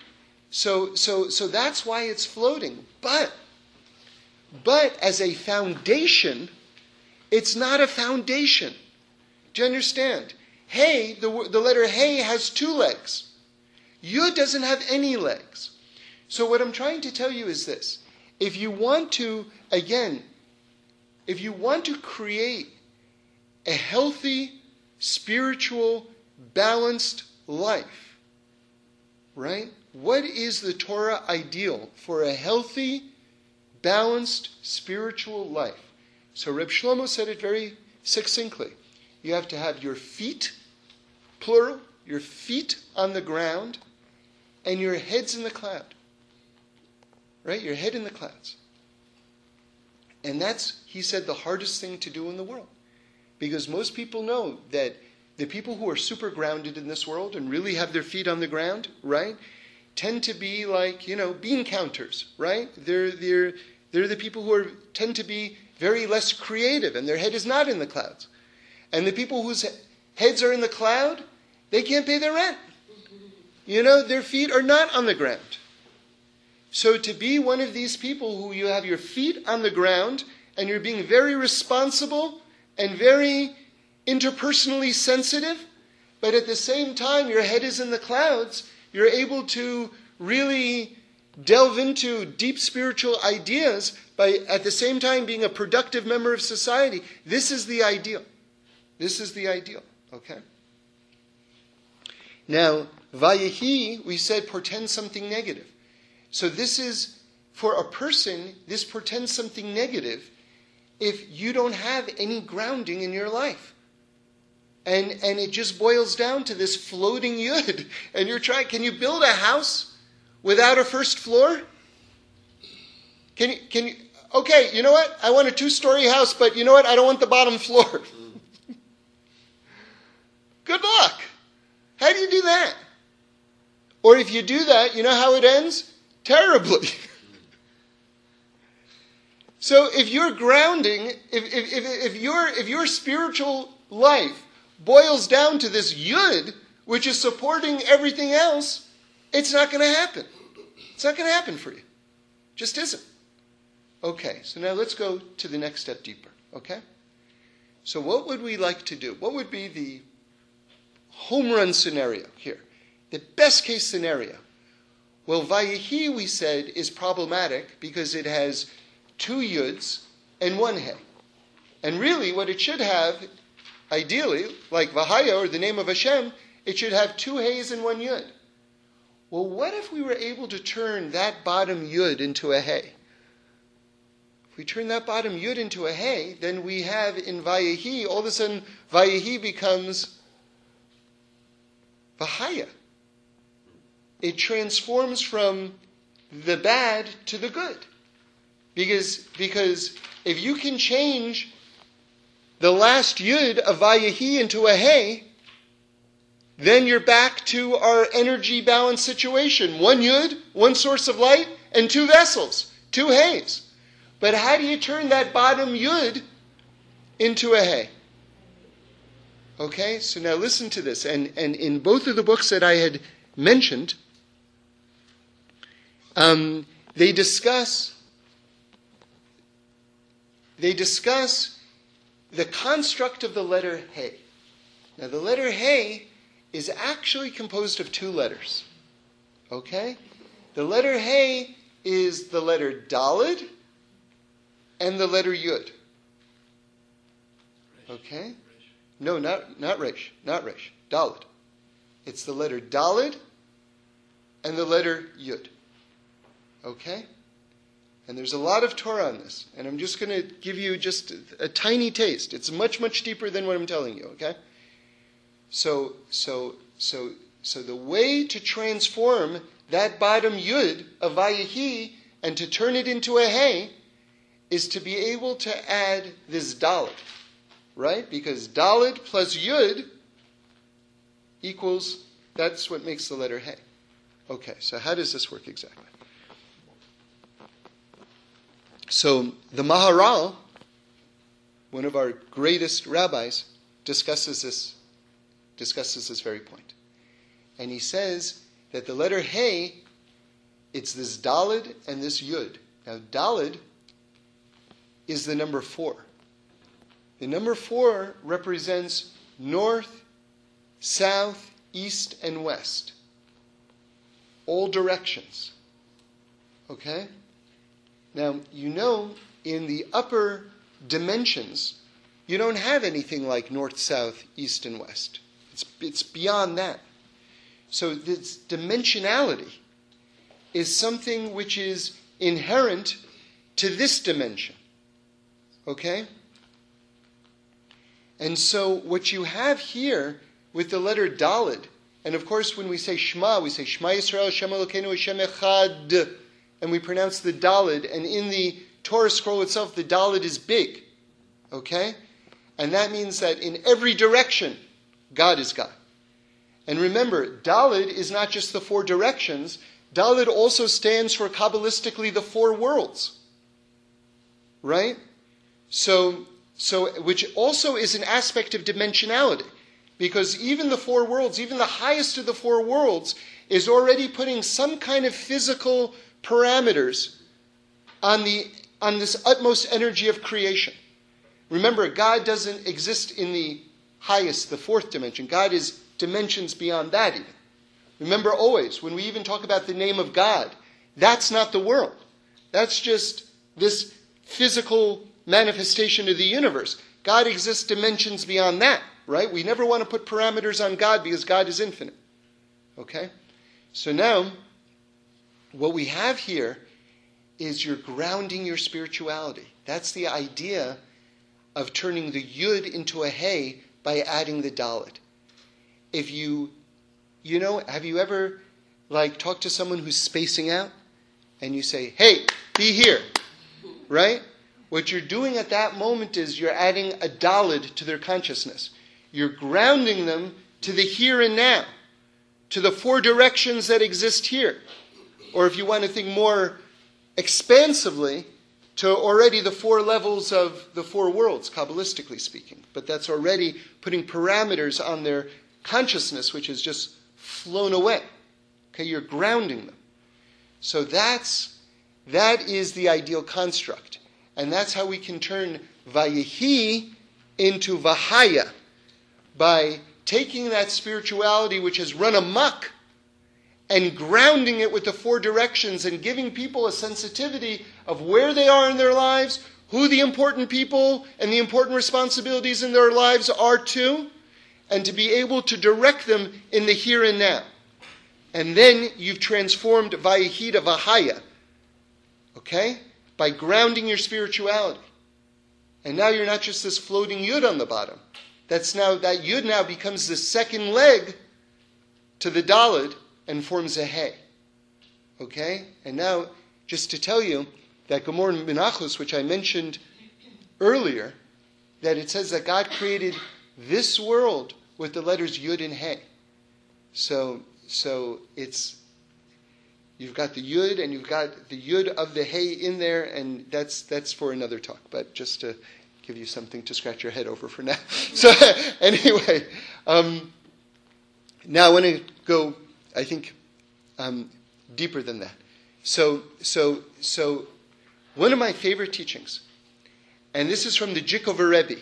So, so, so that's why it's floating. But, but as a foundation, it's not a foundation. Do you understand? Hey, the, the letter hey has two legs. Yud doesn't have any legs. So what I'm trying to tell you is this. If you want to, again, if you want to create a healthy spiritual, balanced life. Right? What is the Torah ideal for a healthy, balanced spiritual life? So Reb Shlomo said it very succinctly. You have to have your feet, plural, your feet on the ground, and your heads in the cloud. Right? Your head in the clouds. And that's, he said, the hardest thing to do in the world. Because most people know that the people who are super grounded in this world and really have their feet on the ground, right, tend to be like, you know, bean counters, right? They're, they're, they're the people who are, tend to be very less creative and their head is not in the clouds. And the people whose heads are in the cloud, they can't pay their rent. You know, their feet are not on the ground. So to be one of these people who you have your feet on the ground and you're being very responsible and very interpersonally sensitive, but at the same time, your head is in the clouds. You're able to really delve into deep spiritual ideas by at the same time being a productive member of society. This is the ideal. This is the ideal. Okay? Now, Vayehi, we said, portends something negative. So this is, for a person, this portends something negative if you don't have any grounding in your life. and, and it just boils down to this floating yud. [laughs] And you're trying, can you build a house without a first floor? Can you, can you, okay, you know what? I want a two story house, but you know what? I don't want the bottom [laughs] floor. Good luck. How do you do that? Or if you do that, you know how it ends? Terribly. [laughs] so if you're grounding, if, if, if, if, your, if your spiritual life boils down to this yud, which is supporting everything else, it's not going to happen. It's not going to happen for you. Just isn't. Okay, so now let's go to the next step deeper. Okay? So, what would we like to do? What would be the home run scenario here? The best case scenario. Well, Vayehi, we said, is problematic because it has two yuds and one he. And really, what it should have, ideally, like Vahaya or the name of Hashem, it should have two he's and one yud. Well, what if we were able to turn that bottom yud into a he? If we turn that bottom yud into a hey, then we have in Vayehi, all of a sudden, Vayehi becomes Vahaya. It transforms from the bad to the good. Because, because if you can change the last yud of Vayehi into a hey, then you're back to our energy balance situation. One yud, one source of light, and two vessels, two hays. But how do you turn that bottom yud into a hay? Okay, so now listen to this. And, and in both of the books that I had mentioned, um, they discuss they discuss the construct of the letter Hey. Now, the letter Hey is actually composed of two letters. Okay? The letter Hey is the letter Dalid and the letter Yud. Okay? No, not, not Resh. Not Resh. Dalid. It's the letter Dalid and the letter Yud. Okay? And there's a lot of Torah on this. And I'm just going to give you just a, a, tiny taste. It's much, much deeper than what I'm telling you, okay? So, so, so, so the way to transform that bottom Yud of Vayehi and to turn it into a Hey is to be able to add this Dalit, right? Because Dalit plus Yud equals, that's what makes the letter Hey. Okay, so how does this work exactly? So the Maharal, one of our greatest rabbis, discusses this, discusses this very point. And he says that the letter Hey, it's this Dalid and this Yud. Now, Dalid is the number four. The number four represents north, south, east, and west. All directions. Okay? Now, you know, in the upper dimensions, you don't have anything like north, south, east, and west. It's, it's beyond that. So, this dimensionality is something which is inherent to this dimension. Okay? And so what you have here with the letter Dalid, and of course when we say Shema, we say Shema Yisrael, Shema Elokeinu, Hashem Echad, and we pronounce the Dalid, and in the Torah scroll itself, the Dalid is big. Okay? And that means that in every direction, God is God. And remember, Dalid is not just the four directions, Dalid also stands for Kabbalistically the four worlds. Right? So, so, which also is an aspect of dimensionality. Because even the four worlds, even the highest of the four worlds, is already putting some kind of physical parameters on, the, on this utmost energy of creation. Remember, God doesn't exist in the highest, the fourth dimension. God is dimensions beyond that, even. Remember always, when we even talk about the name of God, that's not the world. That's just this physical manifestation of the universe. God exists dimensions beyond that, right? We never want to put parameters on God because God is infinite. Okay? So now, what we have here is you're grounding your spirituality. That's the idea of turning the yud into a hey by adding the dalit. If you, you know, have you ever like talked to someone who's spacing out and you say, hey, be here, right? What you're doing at that moment is you're adding a dalit to their consciousness. You're grounding them to the here and now, to the four directions that exist here. Or if you want to think more expansively, to already the four levels of the four worlds, Kabbalistically speaking. But that's already putting parameters on their consciousness, which has just flown away. Okay, you're grounding them. So that's that is the ideal construct. And that's how we can turn Vayehi into Vahaya by taking that spirituality which has run amok and grounding it with the four directions and giving people a sensitivity of where they are in their lives, who the important people and the important responsibilities in their lives are to, and to be able to direct them in the here and now. And then you've transformed Vayahida Vahaya, okay? By grounding your spirituality. And now you're not just this floating yud on the bottom. That's now, that yud now becomes the second leg to the dalid and forms a hay. Okay? And now, just to tell you that Gemara Menachos, which I mentioned earlier, that it says that God created this world with the letters Yud and He. So, so it's you've got the Yud and you've got the Yud of the He in there, and that's that's for another talk. But just to give you something to scratch your head over for now. [laughs] So anyway, um, now I want to go I think, um, deeper than that. So, so, so, one of my favorite teachings, and this is from the Jikover Rebbe,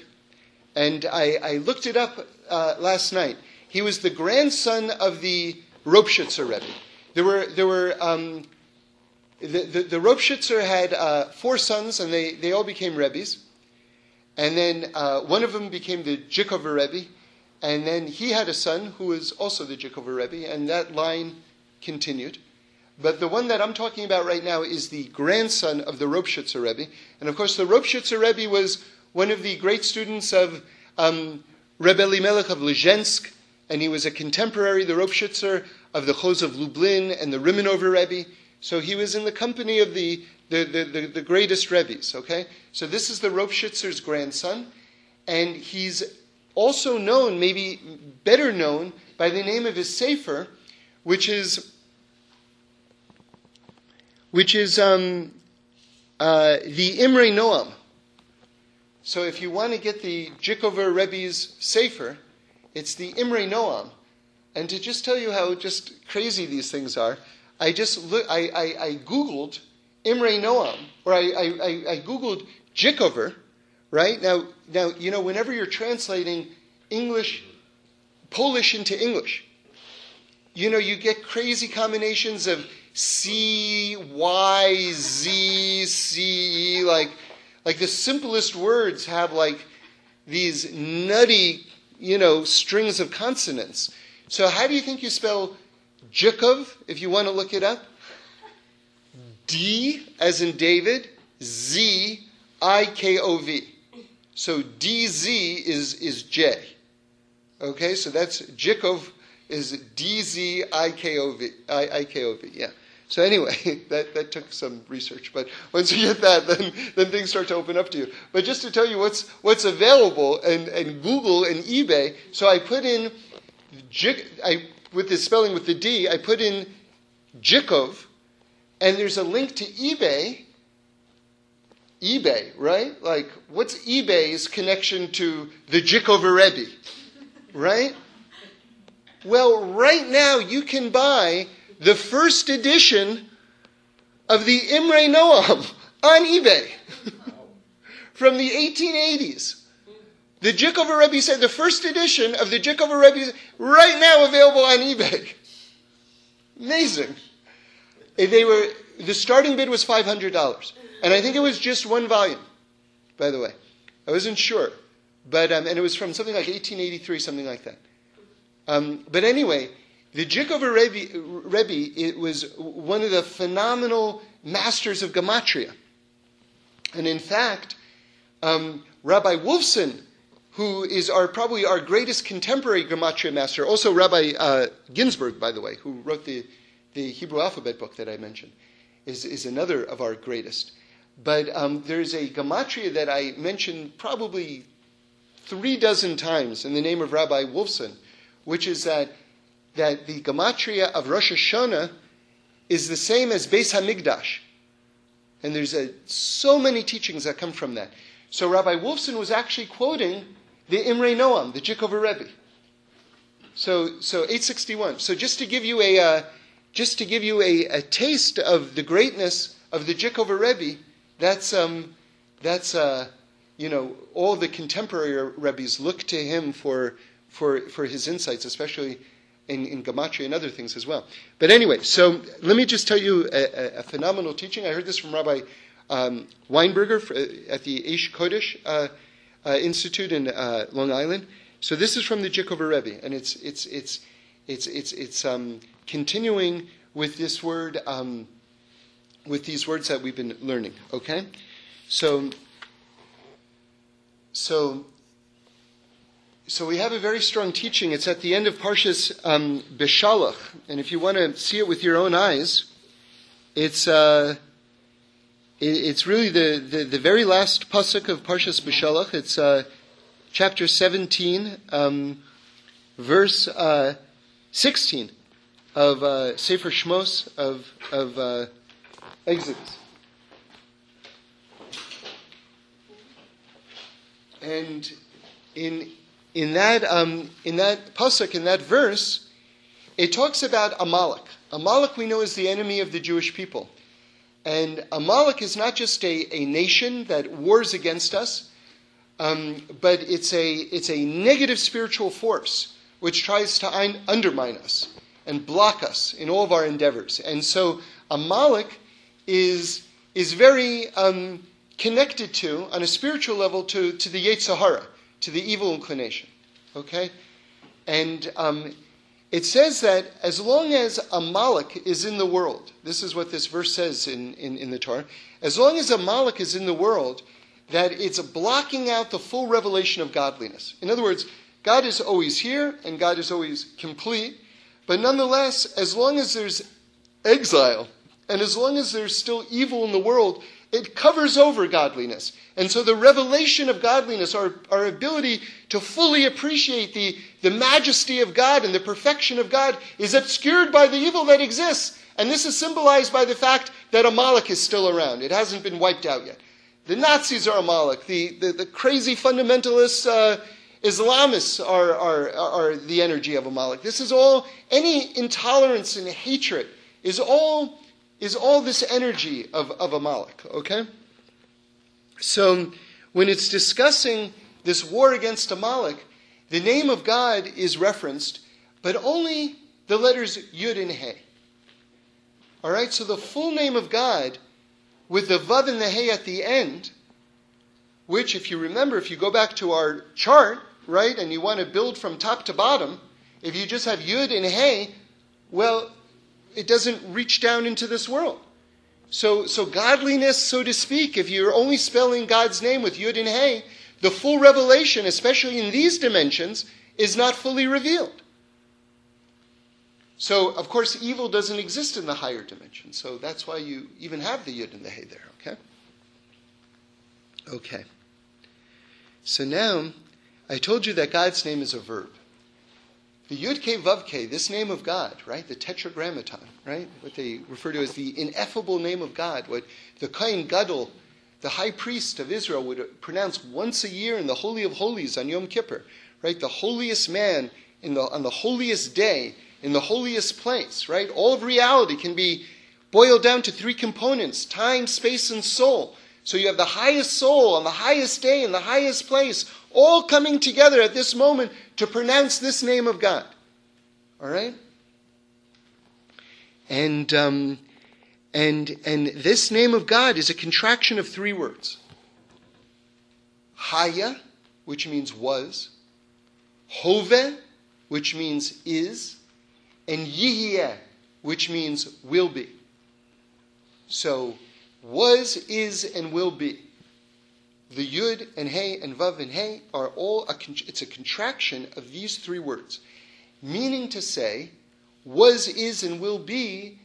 and I, I looked it up uh, last night. He was the grandson of the Ropshitzer Rebbe. There were, there were um, the, the, the Ropshitzer had uh, four sons, and they, they all became Rebbes. And then uh, one of them became the Jikover Rebbe, and then he had a son who was also the Jikover Rebbe, and that line continued. But the one that I'm talking about right now is the grandson of the Ropshitzer Rebbe. And of course, the Ropshitzer Rebbe was one of the great students of um, Rebbe of Lezhensk, and he was a contemporary, the Ropshitzer, of the Choz of Lublin and the Rimanover Rebbe. So he was in the company of the, the, the, the, the greatest Rebbes, okay? So this is the Ropshitzer's grandson, and he's also known, maybe better known, by the name of his Sefer, which is which is um, uh, the Imre Noam. So if you want to get the Jikover Rebbe's Sefer, it's the Imre Noam. And to just tell you how just crazy these things are, I just look, I, I, I Googled Imre Noam, or I, I, I Googled Jikover, right? Now, now, you know, whenever you're translating English, Polish into English, you know, you get crazy combinations of C, Y, Z, C, like, like the simplest words have like these nutty, you know, strings of consonants. So how do you think you spell Jukov if you want to look it up? D as in David, Z, I K O V. So DZ is, is J. Okay, so that's Jikov is D-Z-I-K-O-V, I-K-O-V, yeah. So anyway, [laughs] that, that took some research, but once you get that, then, then things start to open up to you. But just to tell you what's, what's available, and, and Google and eBay, so I put in, I, with the spelling with the D, I put in Jikov, and there's a link to eBay, eBay, right? Like, what's eBay's connection to the Jikover Rebbe, right? Well, right now you can buy the first edition of the Imre Noam on eBay [laughs] from the 1880s. The Jikover Rebbe said the first edition of the Jikover Rebbe is right now available on eBay. Amazing. They were the starting bid was five hundred dollars. And I think it was just one volume, by the way. I wasn't sure. But, um, and it was from something like 1883, something like that. Um, but anyway, the Jikover Rebbe, Rebbe it was one of the phenomenal masters of Gematria. And in fact, um, Rabbi Wolfson who is our probably our greatest contemporary gematria master, also Rabbi uh, Ginsburgh, by the way, who wrote the, the Hebrew alphabet book that I mentioned, is, is another of our greatest. But um, there's a gematria that I mentioned probably three dozen times in the name of Rabbi Wolfson, which is that, that the gematria of Rosh Hashanah is the same as Beis Hamikdash. And there's a, so many teachings that come from that. So Rabbi Wolfson was actually quoting the Imre Noam, the Jikover Rebbe. So, so 861. So just to give you a, uh, just to give you a, a, taste of the greatness of the Jikover Rebbe, that's, um, that's uh, you know, all the contemporary Rebbes look to him for, for, for his insights, especially in, in Gematria and other things as well. But anyway, so let me just tell you a, a phenomenal teaching. I heard this from Rabbi um, Weinberger at the Aish Kodesh uh, uh, Institute in uh, Long Island. So this is from the Jikover Rebbe, and it's it's it's it's it's it's um, continuing with this word um, with these words that we've been learning. Okay, so so so we have a very strong teaching. It's at the end of Parshas um, Beshalach, and if you want to see it with your own eyes, it's uh, it's really the, the, the, very last pasuk of Parshas Beshalach. It's uh, chapter seventeen, um, verse uh, sixteen of uh, Sefer Shmos of of uh, Exodus. And in in that, um, in that pasuk, in that verse, it talks about Amalek. Amalek, we know, is the enemy of the Jewish people. And Amalek is not just a, a nation that wars against us, um, but it's a, it's a negative spiritual force which tries to un- undermine us and block us in all of our endeavors. And so Amalek is, is very um, connected to, on a spiritual level, to, to the Yetzer Hara to the evil inclination. Okay? And um, it says that as long as Amalek is in the world, this is what this verse says in, in, in the Torah, as long as Amalek is in the world, that it's blocking out the full revelation of godliness. In other words, God is always here and God is always complete, but nonetheless, as long as there's exile and as long as there's still evil in the world, it covers over godliness. And so the revelation of godliness, our, our ability to fully appreciate the, the majesty of God and the perfection of God, is obscured by the evil that exists. And this is symbolized by the fact that Amalek is still around. It hasn't been wiped out yet. The Nazis are Amalek. The, the, the crazy fundamentalists, uh, Islamists are, are, are the energy of Amalek. This is all, any intolerance and hatred is all is all this energy of, of Amalek, okay? So when it's discussing this war against Amalek, the name of God is referenced, but only the letters Yud and He. All right, so the full name of God with the Vav and the He at the end, which, if you remember, if you go back to our chart, right, and you want to build from top to bottom, if you just have Yud and He, well, it doesn't reach down into this world. So, so godliness, so to speak, if you're only spelling God's name with Yud and Hey, the full revelation, especially in these dimensions, is not fully revealed. So, of course, evil doesn't exist in the higher dimension. So that's why you even have the Yud and the Hey there, okay? Okay. So now, I told you that God's name is a verb. The Yud Ke Vav this name of God, right? The Tetragrammaton, right? What they refer to as the ineffable name of God, what the Kohen Gadol, the high priest of Israel, would pronounce once a year in the Holy of Holies on Yom Kippur, right? The holiest man in the, on the holiest day, in the holiest place, right? All of reality can be boiled down to three components time, space, and soul. So you have the highest soul on the highest day in the highest place, all coming together at this moment to pronounce this name of God. All right? And, um, and, and this name of God is a contraction of three words Haya, which means was, Hove, which means is, and Yihye, which means will be. So, was, is, and will be. The Yud and Hey and Vav and Hey are all, a, it's a contraction of these three words. Meaning to say, was, is, and will be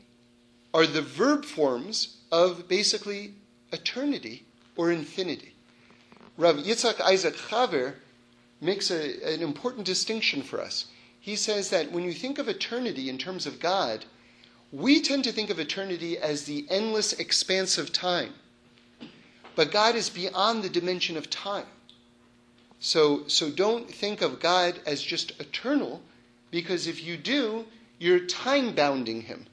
are the verb forms of basically eternity or infinity. Rav Yitzhak Isaac Chaver makes a, an important distinction for us. He says that when you think of eternity in terms of God, we tend to think of eternity as the endless expanse of time. But God is beyond the dimension of time. So, so don't think of God as just eternal, because if you do, you're time bounding him.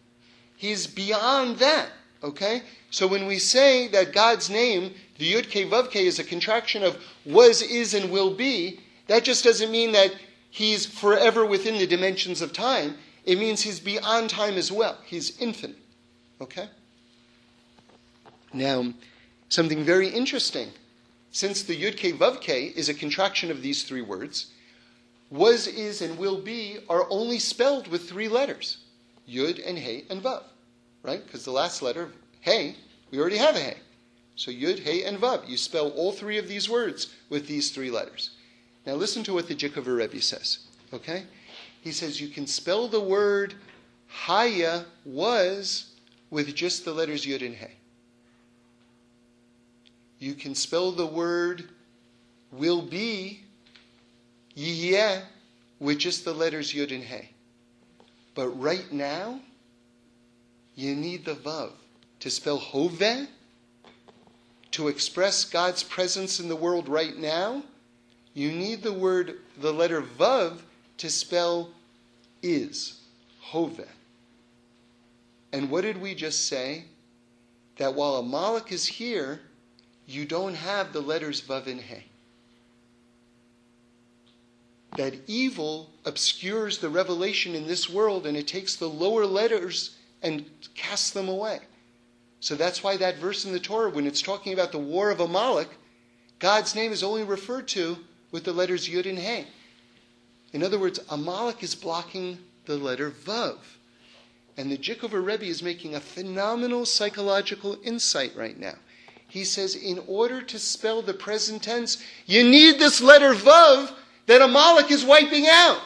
He's beyond that. Okay? So when we say that God's name, the Yud Ke Vav Ke, is a contraction of was, is, and will be, that just doesn't mean that he's forever within the dimensions of time. It means he's beyond time as well. He's infinite. Okay? Now, something very interesting. Since the Yud Ke Vav Ke is a contraction of these three words, was, is, and will be are only spelled with three letters Yud and He and Vav. Right? Because the last letter, He, we already have a He. So Yud, He, and Vav. You spell all three of these words with these three letters. Now listen to what the Jikover Rebbe says. Okay? He says you can spell the word Haya was with just the letters Yud and He you can spell the word will be yiyeh with just the letters yud and hey. But right now, you need the vav to spell hoveh, to express God's presence in the world right now. You need the word, the letter vav, to spell is, hoveh. And what did we just say? That while Amalek is here, you don't have the letters Vav and He. That evil obscures the revelation in this world and it takes the lower letters and casts them away. So that's why that verse in the Torah, when it's talking about the war of Amalek, God's name is only referred to with the letters Yud and He. In other words, Amalek is blocking the letter Vav. And the Jikover Rebbe is making a phenomenal psychological insight right now he says, in order to spell the present tense, you need this letter Vav that Amalek is wiping out.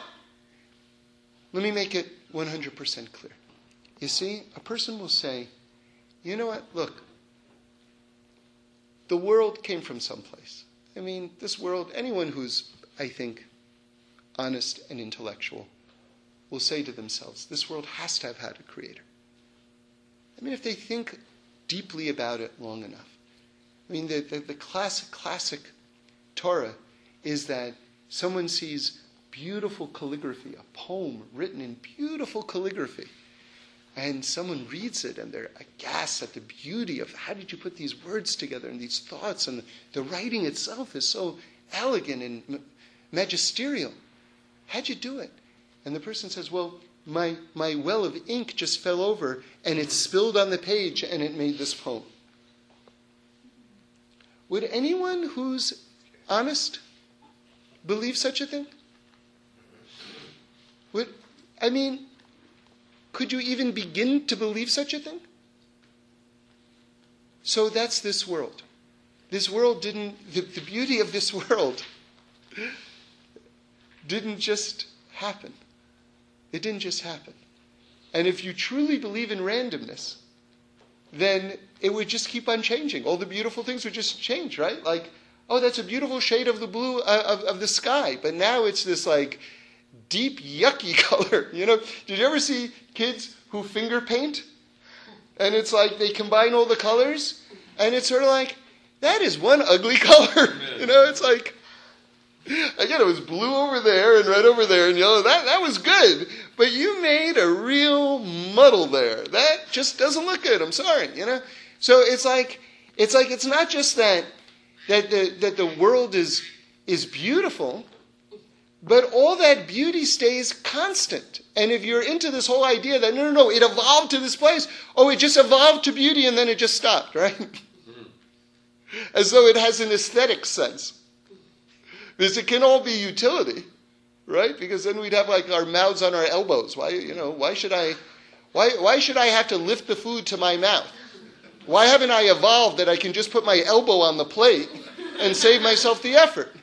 Let me make it 100% clear. You see, a person will say, you know what, look, the world came from someplace. I mean, this world, anyone who's, I think, honest and intellectual will say to themselves, this world has to have had a creator. I mean, if they think deeply about it long enough. I mean, the, the, the classic, classic Torah is that someone sees beautiful calligraphy, a poem written in beautiful calligraphy, and someone reads it and they're aghast at the beauty of how did you put these words together and these thoughts, and the, the writing itself is so elegant and magisterial. How'd you do it? And the person says, Well, my, my well of ink just fell over and it spilled on the page and it made this poem. Would anyone who's honest believe such a thing? Would, I mean, could you even begin to believe such a thing? So that's this world. This world didn't, the, the beauty of this [laughs] world didn't just happen. It didn't just happen. And if you truly believe in randomness, then it would just keep on changing. All the beautiful things would just change, right? Like, oh, that's a beautiful shade of the blue uh, of, of the sky, but now it's this like deep yucky [laughs] color. You know, did you ever see kids who finger paint? And it's like they combine all the colors, and it's sort of like that is one ugly [laughs] color. you know, it's like again, it was blue over there and red over there and yellow. That that was good, but you made a real muddle there. That just doesn't look good. I'm sorry, you know. So it's like it's like it's not just that that the that the world is is beautiful, but all that beauty stays constant. And if you're into this whole idea that no, no, no, it evolved to this place, oh, it just evolved to beauty and then it just stopped, right? [laughs] As though it has an aesthetic sense. Because it can all be utility, right? Because then we'd have like our mouths on our elbows. Why, you know, why should I, why, why should I have to lift the food to my mouth? Why haven't I evolved that I can just put my elbow on the plate and save myself the effort.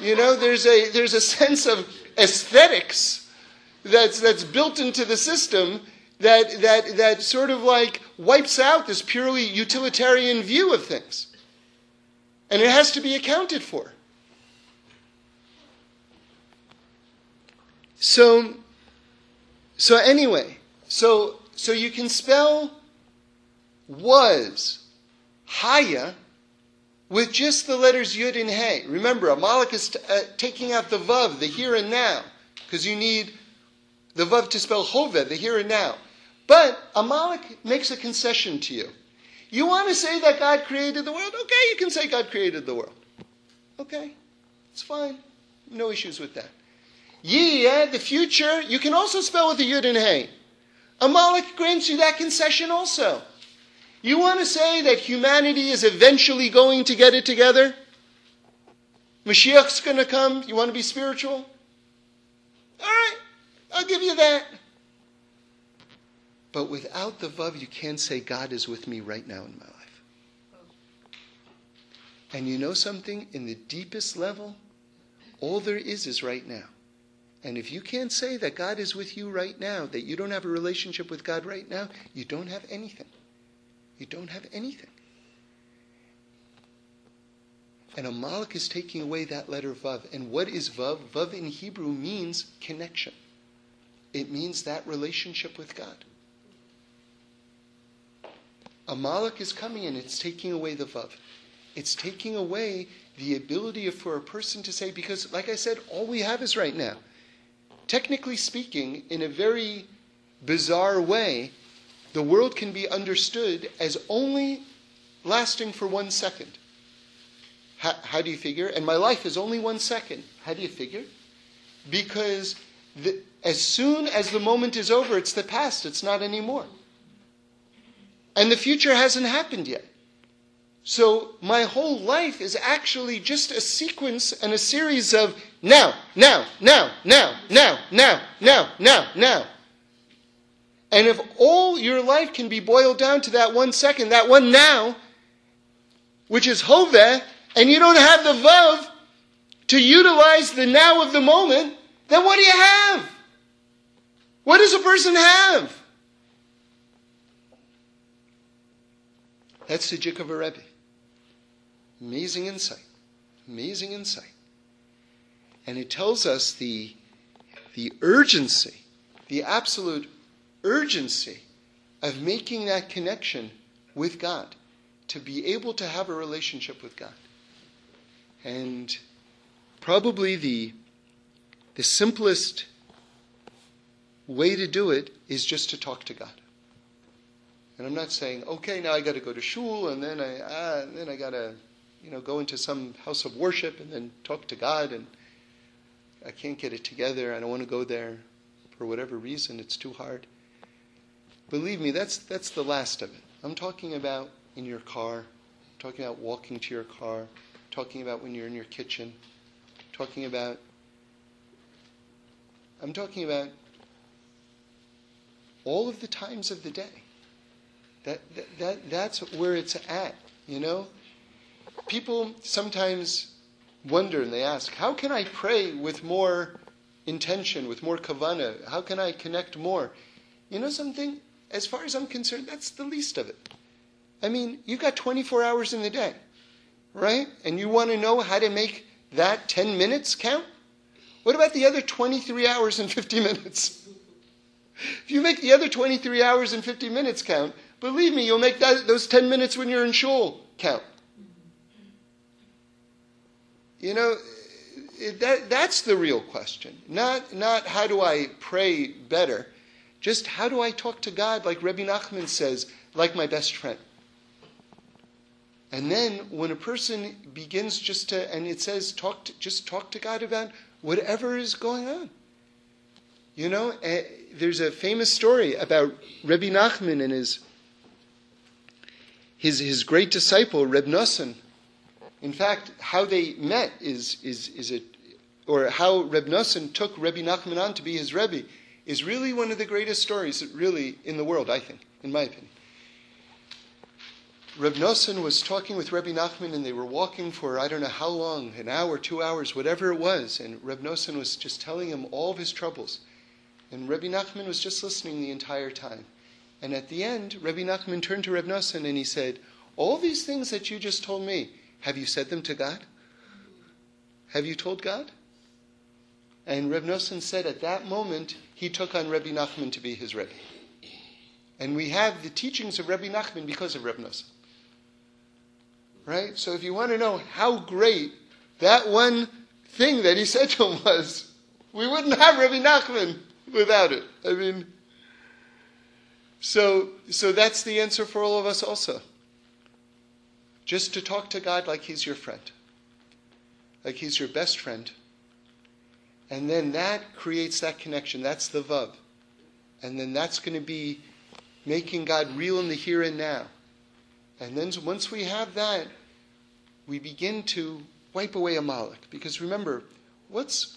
You know, there's a, there's a sense of aesthetics that's, that's built into the system that, that, that sort of like wipes out this purely utilitarian view of things. And it has to be accounted for. So, so anyway, so, so you can spell was, Haya, with just the letters Yud and Hey. Remember, Amalek is t- uh, taking out the Vav, the here and now, because you need the Vav to spell Hove, the here and now. But Amalek makes a concession to you. You want to say that God created the world? Okay, you can say God created the world. Okay, it's fine. No issues with that. Ye, eh, the future, you can also spell with a Yud and Hey. Amalek grants you that concession also. You want to say that humanity is eventually going to get it together? Mashiach's going to come. You want to be spiritual? All right, I'll give you that. But without the Vav, you can't say, God is with me right now in my life. And you know something? In the deepest level, all there is is right now. And if you can't say that God is with you right now, that you don't have a relationship with God right now, you don't have anything. You don't have anything. And Amalek is taking away that letter Vav. And what is Vav? Vav in Hebrew means connection. It means that relationship with God. Amalek is coming and it's taking away the Vav. It's taking away the ability for a person to say, because, like I said, all we have is right now. Technically speaking, in a very bizarre way, the world can be understood as only lasting for one second. How, how, do you figure? And my life is only one second. How do you figure? Because the, as soon as the moment is over, it's the past, it's not anymore. And the future hasn't happened yet. So my whole life is actually just a sequence and a series of now, now, now, now, now, now, now, now, now. And if all your life can be boiled down to that one second, that one now, which is Hoveh, and you don't have the Vav to utilize the now of the moment, then what do you have? What does a person have? That's the Jik Rebbe. Amazing insight. Amazing insight. And it tells us the, the urgency, the absolute urgency of making that connection with God, to be able to have a relationship with God. And probably the, the simplest way to do it is just to talk to God. And I'm not saying, okay, now I got to go to shul, and then I, ah, then I got to, you know, go into some house of worship and then talk to God, and I can't get it together. I don't want to go there for whatever reason. It's too hard. Believe me, that's, that's the last of it. I'm talking about in your car, I'm talking about walking to your car, I'm talking about when you're in your kitchen, I'm talking about I'm talking about all of the times of the day. That, that, that, that's where it's at, you know? People sometimes wonder and they ask, how can I pray with more intention, with more kavana? How can I connect more? You know something? as far as I'm concerned, that's the least of it. I mean, you've got 24 hours in the day, right? And you want to know how to make that 10 minutes count? What about the other 23 hours and 50 [laughs] minutes? If you make the other 23 hours and 50 minutes count, believe me, you'll make that, those 10 minutes when you're in shul count. You know, that, that's the real question. Not, not how do I pray better just how do I talk to God, like Rebbe Nachman says, like my best friend? And then when a person begins just to, and it says, talk to, just talk to God about whatever is going on. You know, uh, there's a famous story about Rebbe Nachman and his, his, his great disciple, Reb Nosson. In fact, how they met is, is, is it, or how Reb Nosson took Rebbe Nachman on to be his Rebbe is really one of the greatest stories, really, in the world, I think, in my opinion. Reb Nosson was talking with Rebbe Nachman, and they were walking for I don't know how long, an hour, two hours, whatever it was. And Reb Nosson was just telling him all of his troubles. And Rebbe Nachman was just listening the entire time. And at the end, Rebbe Nachman turned to Reb Nosson and he said, All these things that you just told me, have you said them to God? Have you told God? And Reb Nosson said at that moment, he took on Rebbe Nachman to be his Rebbe. And we have the teachings of Rebbe Nachman because of Reb Nosson. Right? So if you want to know how great that one thing that he said to him was, we wouldn't have Rebbe Nachman without it. I mean, so, so that's the answer for all of us also. Just to talk to God like He's your friend, like He's your best friend. And then that creates that connection. That's the Vav. And then that's going to be making God real in the here and now. And then once we have that, we begin to wipe away Amalek. Because remember, what's,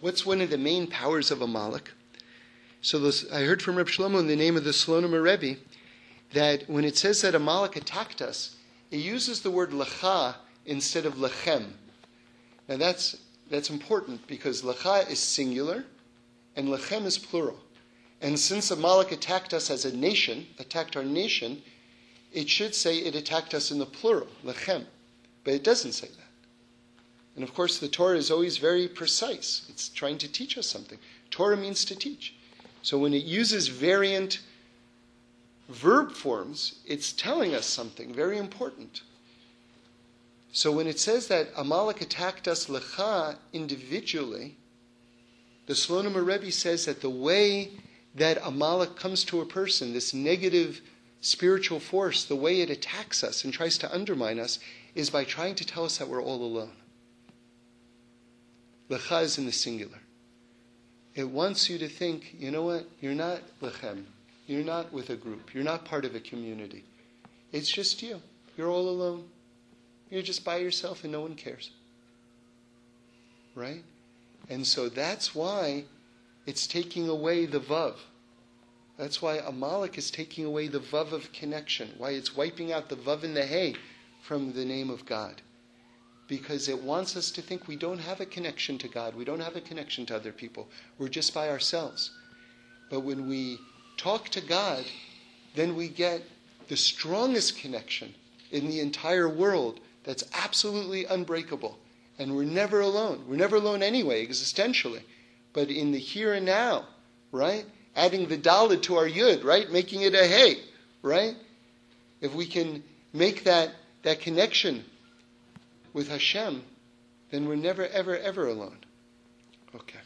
what's one of the main powers of Amalek? So this, I heard from Reb Shlomo in the name of the Slonim Rebbe that when it says that Amalek attacked us, it uses the word lecha instead of lechem. Now that's, that's important because lecha is singular and lechem is plural. And since Amalek attacked us as a nation, attacked our nation, it should say it attacked us in the plural, lechem. But it doesn't say that. And of course, the Torah is always very precise. It's trying to teach us something. Torah means to teach. So when it uses variant verb forms, it's telling us something very important. So when it says that Amalek attacked us lecha individually, the Slonim Rebbe says that the way that Amalek comes to a person, this negative spiritual force, the way it attacks us and tries to undermine us, is by trying to tell us that we're all alone. Lecha is in the singular. It wants you to think, you know what, you're not lechem. You're not with a group. You're not part of a community. It's just you. You're all alone. You're just by yourself and no one cares. Right? And so that's why it's taking away the Vav. That's why Amalek is taking away the Vav of connection, why it's wiping out the Vav and the Hey from the name of God. Because it wants us to think we don't have a connection to God, we don't have a connection to other people, we're just by ourselves. But when we talk to God, then we get the strongest connection in the entire world that's absolutely unbreakable. And we're never alone. We're never alone anyway, existentially but in the here and now, right? Adding the dalid to our yud, right? Making it a hey, right? If we can make that, that connection with Hashem, then we're never, ever, ever alone. Okay.